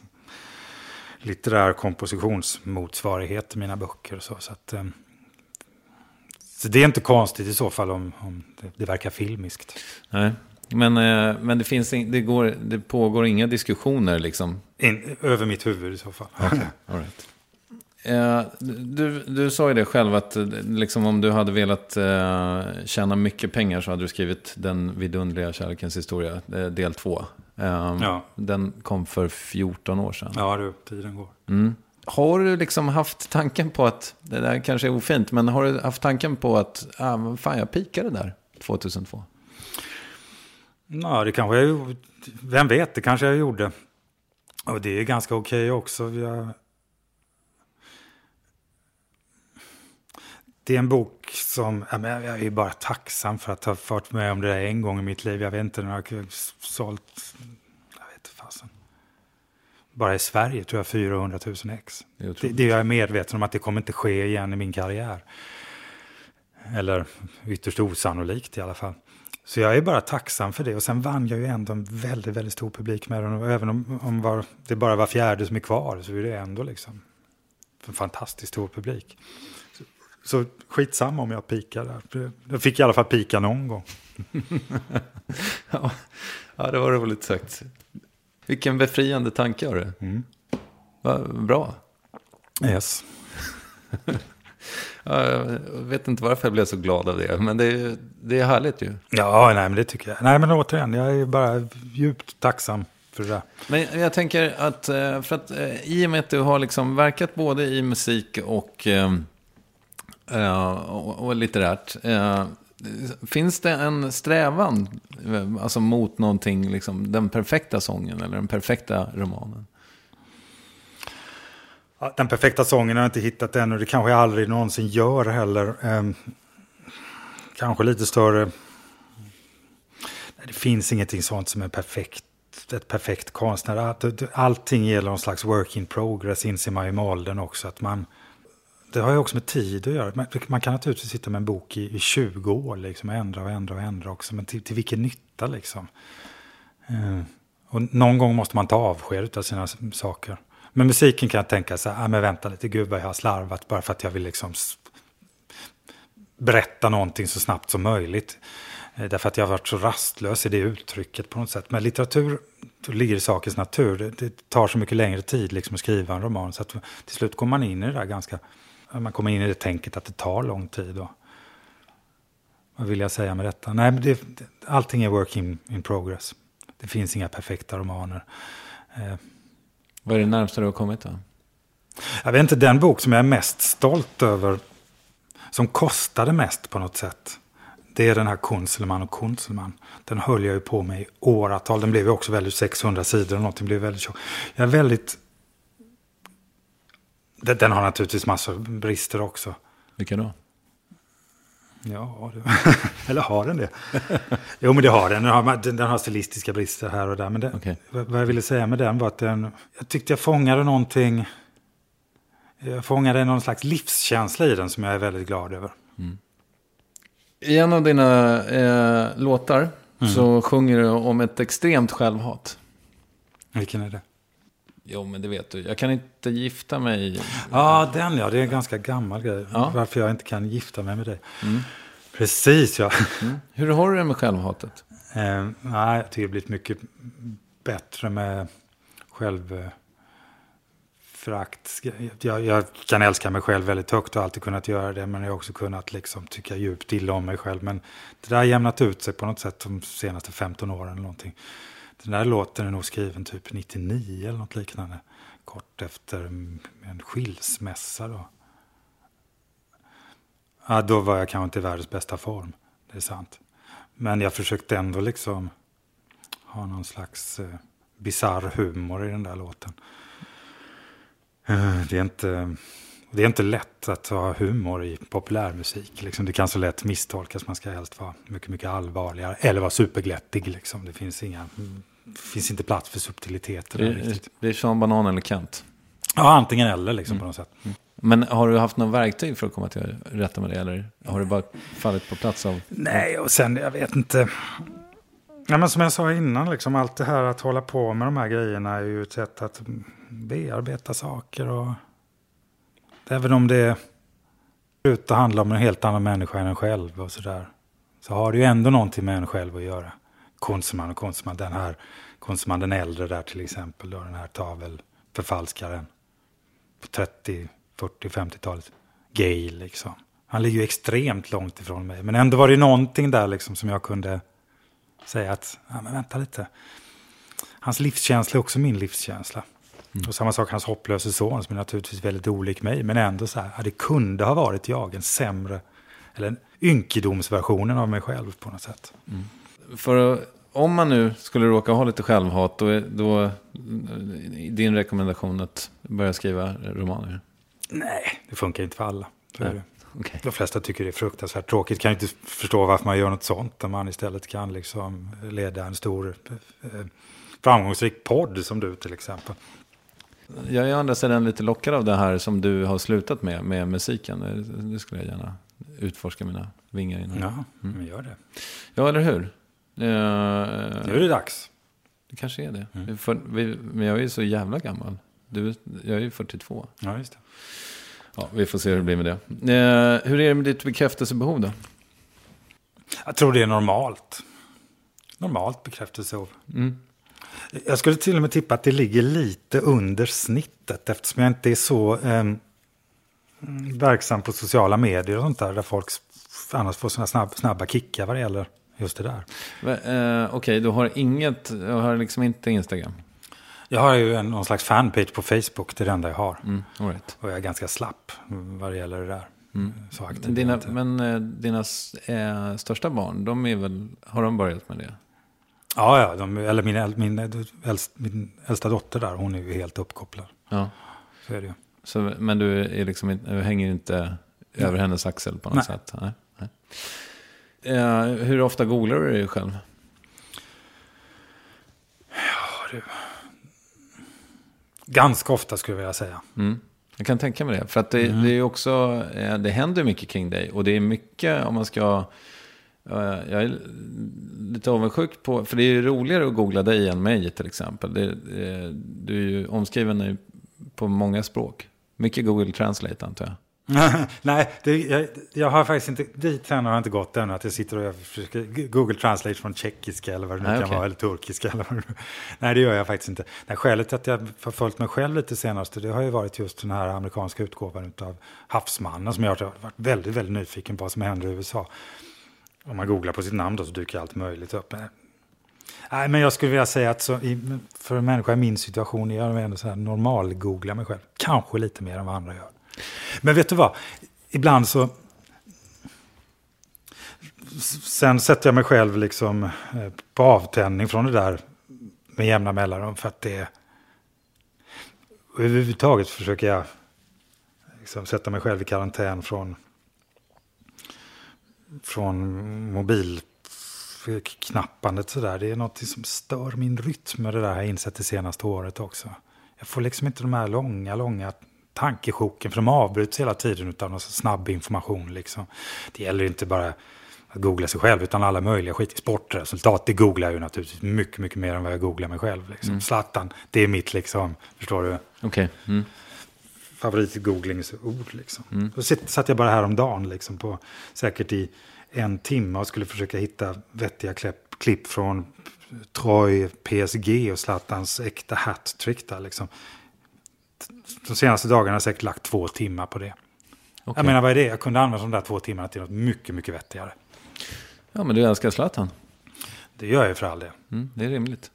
litterär kompositionsmotsvarighet till mina böcker. Och så, så, att, eh, så det är inte konstigt i så fall om, om det, det verkar filmiskt. Nej. Men, eh, men det, finns in, det, går, det pågår inga diskussioner liksom. In, över mitt huvud i så fall. All right. Eh, du, du sa ju det själv att eh, liksom, om du hade velat eh, tjäna mycket pengar så hade du skrivit Den vidunderliga kärlekens historia, del två. Eh, Ja. Den kom för 14 år sedan. Ja, du, tiden går. Har du liksom haft tanken på att, det där kanske är ofint, men har du haft tanken på att, ah, fan jag pikade där 2002? Ja, det kanske jag. Vem vet, det kanske jag gjorde. Och det är ganska okej också. Jag... Det är en bok som, jag är bara tacksam för att ha fått med om det där en gång i mitt liv. Jag vet inte när jag har sålt, jag vet inte fasen. Bara i Sverige tror jag 400 000 ex. Det Det, det jag är medveten om att det kommer inte ske igen i min karriär. Eller ytterst osannolikt i alla fall. Så jag är bara tacksam för det. Och sen vann jag ju ändå en väldigt, väldigt stor publik med den. Och även om, om var, det bara var fjärde som är kvar så är det ändå liksom en fantastiskt stor publik. Så, så skitsamma om jag pikar där. Jag fick i alla fall pika någon gång. Ja, ja, det var roligt sagt. Vilken befriande tanke har du. Va, bra. Yes. Ja, jag vet inte varför jag blev så glad av det, men det är, det är härligt ju. Ja, nej men det tycker jag. Nej men återigen, jag är bara djupt tacksam för det där. Men jag tänker att, eh, för att eh, i och med att du har liksom verkat både i musik och, eh, och, och litterärt. Finns det en strävan alltså mot någonting, liksom, den perfekta sången eller den perfekta romanen? Ja, den perfekta sången har jag inte hittat än och det kanske jag aldrig någonsin gör heller. Ehm, kanske lite större... Nej, det finns ingenting sånt som är perfekt, ett perfekt konstnär. Allting gäller någon slags work in progress, inser man ju med åldern också. Att man, det har ju också med tid att göra. Man, man kan naturligtvis sitta med en bok i, i 20 år liksom, och ändra och ändra och ändra också. Men till, till vilken nytta liksom? Ehm, och någon gång måste man ta avsked av sina saker. Men musiken kan jag tänka så här, ah, men vänta lite, gud vad jag har slarvat bara för att jag vill liksom berätta någonting så snabbt som möjligt. Eh, därför att jag har varit så rastlös i det uttrycket på något sätt. Men litteratur då ligger i sakens natur. Det, det tar så mycket längre tid liksom att skriva en roman. Så att till slut kommer man in i det där ganska... Man kommer in i det tänket att det tar lång tid. Och, vad vill jag säga med detta? Nej, men det, det, allting är work in, in progress. Det finns inga perfekta romaner. Eh, vad är det närmsta du har kommit då? Jag vet inte, den bok som jag är mest stolt över, som kostade mest på något sätt, det är den här Kunzelman och Kunzelman. Den höll jag ju på med i åratal. Den blev ju också väldigt 600 sidor och någonting blev väldigt tjock. Jag är väldigt... Den, har naturligtvis massor brister också. Vilka då? Ja, det... eller har den det? jo, men det har den. Den har, den, den har stilistiska brister här och där. Men det, Okej. vad jag ville säga med den var att den, jag tyckte jag fångade någonting. Jag fångade någon slags livskänsla i den som jag är väldigt glad över. I en av dina eh, låtar Mm. så sjunger du om ett extremt självhat. Vilken är det? Jo, men det vet du. Jag kan inte gifta mig. Ja, den ja. Det är en ganska gammal grej. Ja. Varför jag inte kan gifta mig med dig. Precis, ja. Hur har du det med självhatet? Eh, nej, jag tycker det har blivit mycket bättre med självförakt. Jag, jag kan älska mig själv väldigt högt och alltid kunnat göra det. Men jag har också kunnat liksom tycka djupt illa om mig själv. Men det där har jämnat ut sig på något sätt de senaste 15 åren eller någonting. Den där låten är nog skriven typ 99 eller något liknande. Kort efter en skilsmässa då. Ja, då var jag kanske inte i världens bästa form. Det är sant. Men jag försökte ändå liksom ha någon slags eh, bizarr humor i den där låten. Eh, det, är inte, det är inte lätt att ha humor i populärmusik. Liksom. Det kan så lätt misstolkas. Man ska helst vara mycket, mycket allvarligare. Eller vara superglättig. Liksom. Det finns, inga, finns inte plats för subtiliteter. Det, det är Sean Banan eller Kent. Ja, antingen eller liksom, på något sätt. Men har du haft någon verktyg för att komma till rätta med det? Eller har du bara fallit på plats av... Nej, och sen, jag vet inte. Ja, men som jag sa innan, liksom, allt det här att hålla på med de här grejerna är ju ett sätt att bearbeta saker. Och, även om det ut att handla om en helt annan människa än en själv och sådär. Så har det ju ändå någonting med en själv att göra. Konstman och konstman, den här konstman den äldre där till exempel. Då, den här tavelförfalskaren på 30, 40, 50-talet. Gay liksom. Han ligger ju extremt långt ifrån mig. Men ändå var det någonting där liksom som jag kunde säga att, ja men vänta lite. Hans livskänsla är också min livskänsla. Och samma sak hans hopplöse son som är naturligtvis väldigt olik mig. Men ändå så här, ja, det kunde ha varit jag, en sämre, eller en ynkedomsversionen av mig själv på något sätt. För att- om man nu skulle råka ha lite självhat, då är då, din rekommendation att börja skriva romaner? Nej, det funkar inte för alla. Okej. De flesta tycker det är fruktansvärt tråkigt. Kan inte förstå varför man gör något sånt. När man istället kan liksom leda en stor eh, framgångsrik podd som du till exempel. Jag är å andra sidan lite lockad av det här som du har slutat med, med musiken. Det- skulle jag gärna utforska mina vingar inom. Ja, Ja, men gör det. eller hur? Eh, Nu är det dags. det kanske är det. Mm. För, vi, men jag är ju så jävla gammal. Du, jag är ju 42. Ja, just det. Ja, vi får se hur det blir med det. Eh, hur är det med ditt bekräftelsebehov då? Jag tror det är normalt. Normalt bekräftelsebehov. Mm. Jag skulle till och med tippa att det ligger lite under snittet eftersom jag inte är så eh, verksam på sociala medier och sånt där. Där folk annars får såna snabb, snabba kickar vad det gäller just det där. Eh, Okej, du har inget, jag har liksom inte Instagram. Jag har ju en, någon slags fanpage på Facebook, det är det enda jag har. Mm, right. Och jag är ganska slapp mm, vad det gäller det där. Så aktiv Dina, men eh, dina eh, största barn, de är väl, har de börjat med det? Ja, ja, de, eller min, min, äldst, min äldsta dotter där, hon är ju helt uppkopplad. Ja. Så är det ju. Så, men du, är liksom, du hänger inte över hennes axel på något Nej. sätt? Nej. Nej. Eh, hur ofta googlar du dig själv? Ganska ofta skulle jag vilja säga. Mm. Jag kan tänka mig det. För att det, det är också, eh, det händer mycket kring dig. Och det är mycket om man ska, jag är lite avundsjuk på, för det är ju roligare att googla dig än mig till exempel. Det, eh, du är ju omskriven på många språk. Mycket Google Translate antar jag. Nej, det, jag, jag har faktiskt inte, dit än har jag inte gått ännu. Att jag sitter och försöker Google Translate från tjeckiska eller vad det nu Nej, kan okej. vara. Eller turkiska eller vad det Nej, det gör jag faktiskt inte. Nej, skälet till att jag har följt mig själv lite senaste, det har ju varit just den här amerikanska utgåvan av Havsmannen. Som jag har varit väldigt, väldigt nyfiken på vad som händer i USA. Om man googlar på sitt namn då så dyker allt möjligt upp. Men- Nej, men jag skulle vilja säga att så, för en människa i min situation är jag ändå så här normal-googlar mig själv. Kanske lite mer än vad andra gör. Men vet du vad? Ibland så... Sen sätter jag mig själv liksom eh, på avtändning från det där med jämna mellanrum. För att det... Överhuvudtaget försöker jag liksom sätta mig själv i karantän från, från mobilknappandet. Sådär. Det är något som stör min rytm med det där har jag insett det senaste året också. Jag får liksom inte de här långa, långa tankesjoken. För de avbryts hela tiden av någon snabb information. Liksom. Det gäller inte bara att googla sig själv utan alla möjliga skit. Sportresultat, det googlar jag ju naturligtvis mycket, mycket mer än vad jag googlar mig själv. Liksom. Zlatan, det är mitt liksom, förstår du? Okej. Mm. Favoritgooglingsord. Liksom. Då sitt- satt jag bara häromdagen liksom, på säkert i en timme och skulle försöka hitta vettiga klipp, klipp från Troy, PSG och Zlatans äkta hattrick. Liksom. De senaste dagarna har jag säkert lagt två timmar på det. Okej. Jag menar, vad är det? Jag kunde använda de där två timmarna till något mycket, mycket vettigare. Ja, men du älskar Zlatan. Det gör jag ju för all del. Mm, det är rimligt.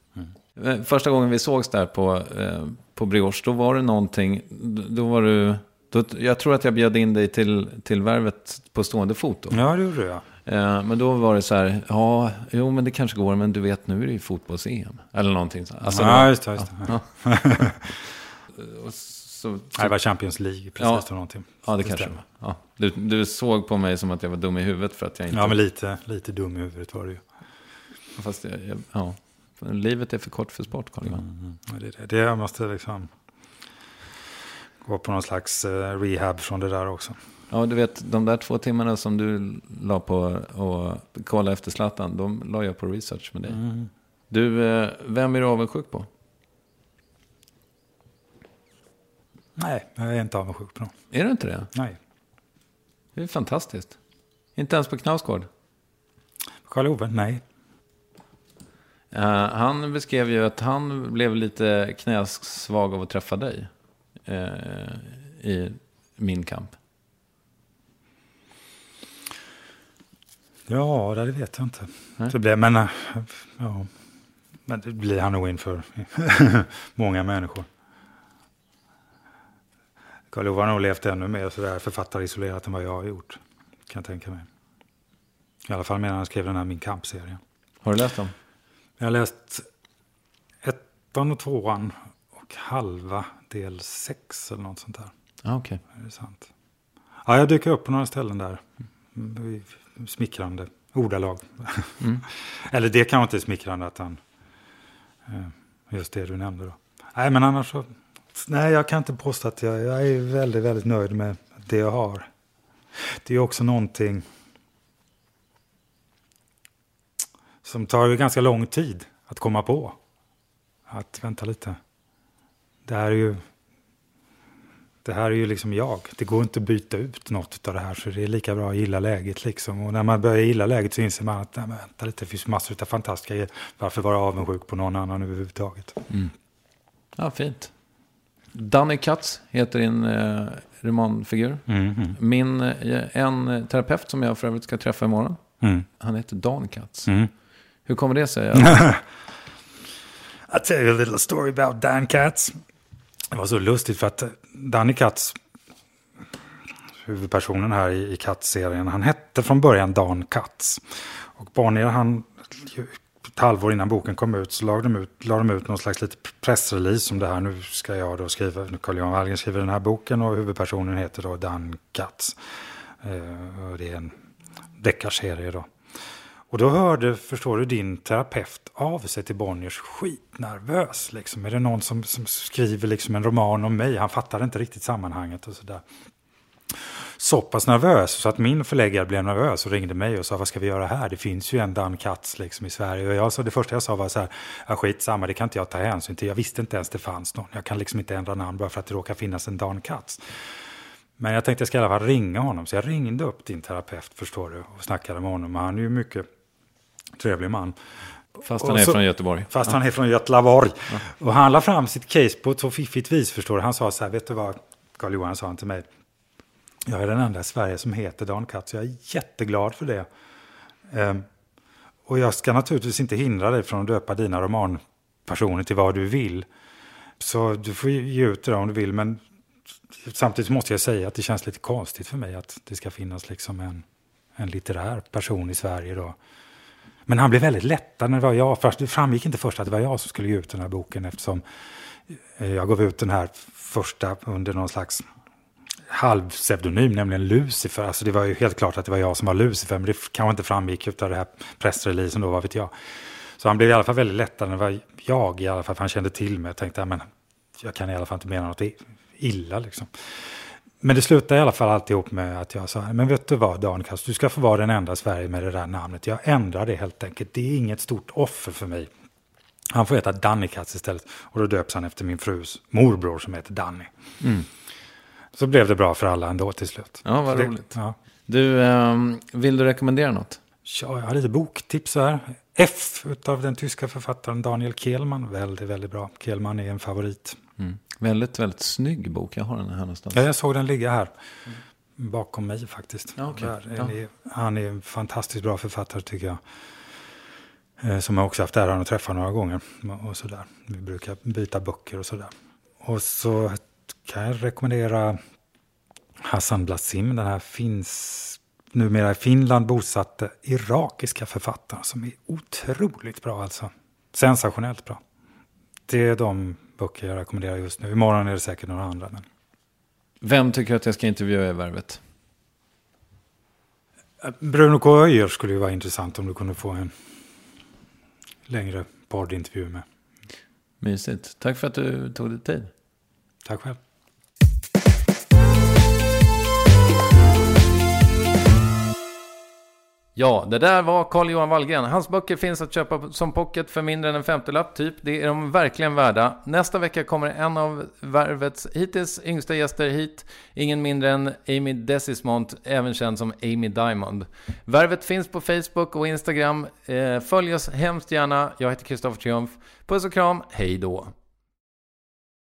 Eh, Första gången vi sågs där på, eh, på Brioche, då var det någonting, då var du, då, jag tror att jag bjöd in dig till, till värvet på stående fot då. Ja, det gjorde jag. Eh, men då var det så här, ja, jo men det kanske går, men du vet nu är det ju fotbolls-EM. Eller någonting så. Alltså, ja, då- just det. Just det. Ja. Och så, Nej, Det var Champions League, precis. Ja. Någonting. ja, det kanske det stämmer. var. Ja. Du, du såg på mig som att jag var dum i huvudet för att jag inte... Ja, men lite, lite dum i huvudet var det ju. Fast jag, jag, ja. Livet är för kort för sport, Carl. Mm. Ja, det, är det. det måste liksom gå på någon slags eh, rehab från det där också. Ja, du vet, de där två timmarna som du la på att kolla efter Zlatan, de la jag på research med dig. Mm. Du, eh, vem är du avundsjuk på? Nej, jag är inte avundsjuk på någon. Är du inte det? Nej. Det är fantastiskt. Inte ens på Knausgård. Karl-Ove? Nej. Eh, han beskrev ju att han blev lite knäsvag av att träffa dig eh, i min kamp. Ja, det vet jag inte. Nej. Det blir, men, eh, ja. men det blir han nog inför många människor. Karl-Ove har nog levt ännu mer sådär författarisolerat än vad jag har gjort. Kan jag tänka mig. I alla fall medan han skrev den här Min kamp-serien. Har du läst dem? Jag har läst ettan och tvåan och halva del sex eller något sånt där. Ja, okej. Är det sant? Ja, jag dyker upp på några ställen där. Mm, Smickrande ordalag. eller det kanske inte är smickrande att han... eh, Just det du nämnde då. Nej, men annars så... Nej, jag kan inte påstå att jag, jag är väldigt, väldigt nöjd med det jag har. Det är också någonting som tar ganska lång tid att komma på. Att vänta lite. Det här är ju det här är ju liksom jag. Det går inte att byta ut något av det här så det är lika bra att gilla läget liksom. Och när man börjar gilla läget så inser man att nej, men vänta lite, det finns massor av fantastiska grejer. Varför vara avundsjuk på någon annan överhuvudtaget? Ja, fint. Danny Katz heter din eh, romanfigur. Min, eh, en terapeut som jag för övrigt ska träffa imorgon, Mm. han heter Dan Katz. Mm. Hur kommer det sig? I'll tell you a little story about Dan Katz. Det var så lustigt för att Danny Katz, huvudpersonen här i, i Katz-serien, han hette från början Dan Katz. Och Bonnier, han, ett halvår innan boken kom ut så la de ut, la de ut någon slags lite pressrelease om det här. Nu ska jag då skriva, nu Carl-Johan Wallgren skriver den här boken och huvudpersonen heter då Dan Katz. Eh, och det är en deckarserie då. Och då hörde, förstår du, din terapeut av sig till Bonniers skitnervös. Liksom. Är det någon som, som skriver liksom en roman om mig? Han fattade inte riktigt sammanhanget och sådär. så pass nervös så att min förläggare blev nervös och ringde mig och sa vad ska vi göra här? Det finns ju en Dan Katz liksom i Sverige. Och jag sa, det första jag sa var så här, ja, skitsamma, det kan inte jag ta hänsyn till. Jag visste inte ens det fanns någon. Jag kan liksom inte ändra namn bara för att det råkar finnas en Dan Katz. Men jag tänkte jag ska i alla fall ringa honom. Så jag ringde upp din terapeut, förstår du, och snackade med honom. Han är ju mycket trevlig man. Fast han är så, från Göteborg. Fast ja. han är från Göteborg. Ja. Och han la fram sitt case på ett så fiffigt vis, förstår du. Han sa så här, vet du vad, Carl Johan sa han till mig. Jag är den enda i Sverige som heter Dan Katz. Jag är jätteglad för det. Um, och jag ska naturligtvis inte hindra dig från att döpa dina romanpersoner till vad du vill. Så du får ge ut det om du vill. Men samtidigt måste jag säga att det känns lite konstigt för mig att det ska finnas liksom en, en litterär person i Sverige. Då. Men han blev väldigt lättad när det var jag. Först, det framgick inte först att det var jag som skulle ge ut den här boken eftersom eh, jag gav ut den här första under någon slags halvpseudonym, nämligen Lucifer. Alltså det var ju helt klart att det var jag som var Lucifer, men det kanske inte framgick av det här pressreleasen då, vad vet jag. Så han blev i alla fall väldigt lättad när det var jag i alla fall, för han kände till mig. Jag tänkte, men jag kan i alla fall inte mena något illa liksom. Men det slutade i alla fall alltihop med att jag sa, men vet du vad Dankast, du ska få vara den enda i Sverige med det där namnet. Jag ändrar det helt enkelt. Det är inget stort offer för mig. Han får heta Danny-Katz istället. Och då döps han efter min frus morbror som heter Danny. Mm. Så blev det bra för alla ändå till slut. Ja, vad det, roligt. Ja. Du, um, vill du rekommendera något? Ja, jag har lite boktips här. F av den tyska författaren Daniel Kehlmann. Väldigt, väldigt bra. Kehlmann är en favorit. Mm. Väldigt, väldigt snygg bok. Jag har den här någonstans. Ja, jag såg den ligga här. Bakom mig faktiskt. Ja, okay. ja. Han är en fantastiskt bra författare tycker jag. Eh, som jag också haft äran att träffa några gånger. Och sådär. Vi brukar byta böcker och sådär. Och så kan jag rekommendera Hassan Blasim. Den här finns numera i Finland bosatte irakiska författaren som är otroligt bra alltså. Sensationellt bra. Det är de böcker jag rekommenderar just nu. Imorgon är det säkert några andra. Men... Vem tycker att jag ska intervjua i Värvet? Bruno K. Öijer skulle ju vara intressant om du kunde få en längre poddintervju med. Mysigt. Tack för att du tog dig tid. Tack själv. Ja, det där var Carl-Johan Wallgren. Hans böcker finns att köpa som pocket för mindre än en femtiolapp, typ. Det är de verkligen värda. Nästa vecka kommer en av Värvets hittills yngsta gäster hit. Ingen mindre än Amy Desismont, även känd som Amy Diamond. Värvet finns på Facebook och Instagram. Eh, följ oss hemskt gärna. Jag heter Kristoffer Triumf. Puss och kram, hej då!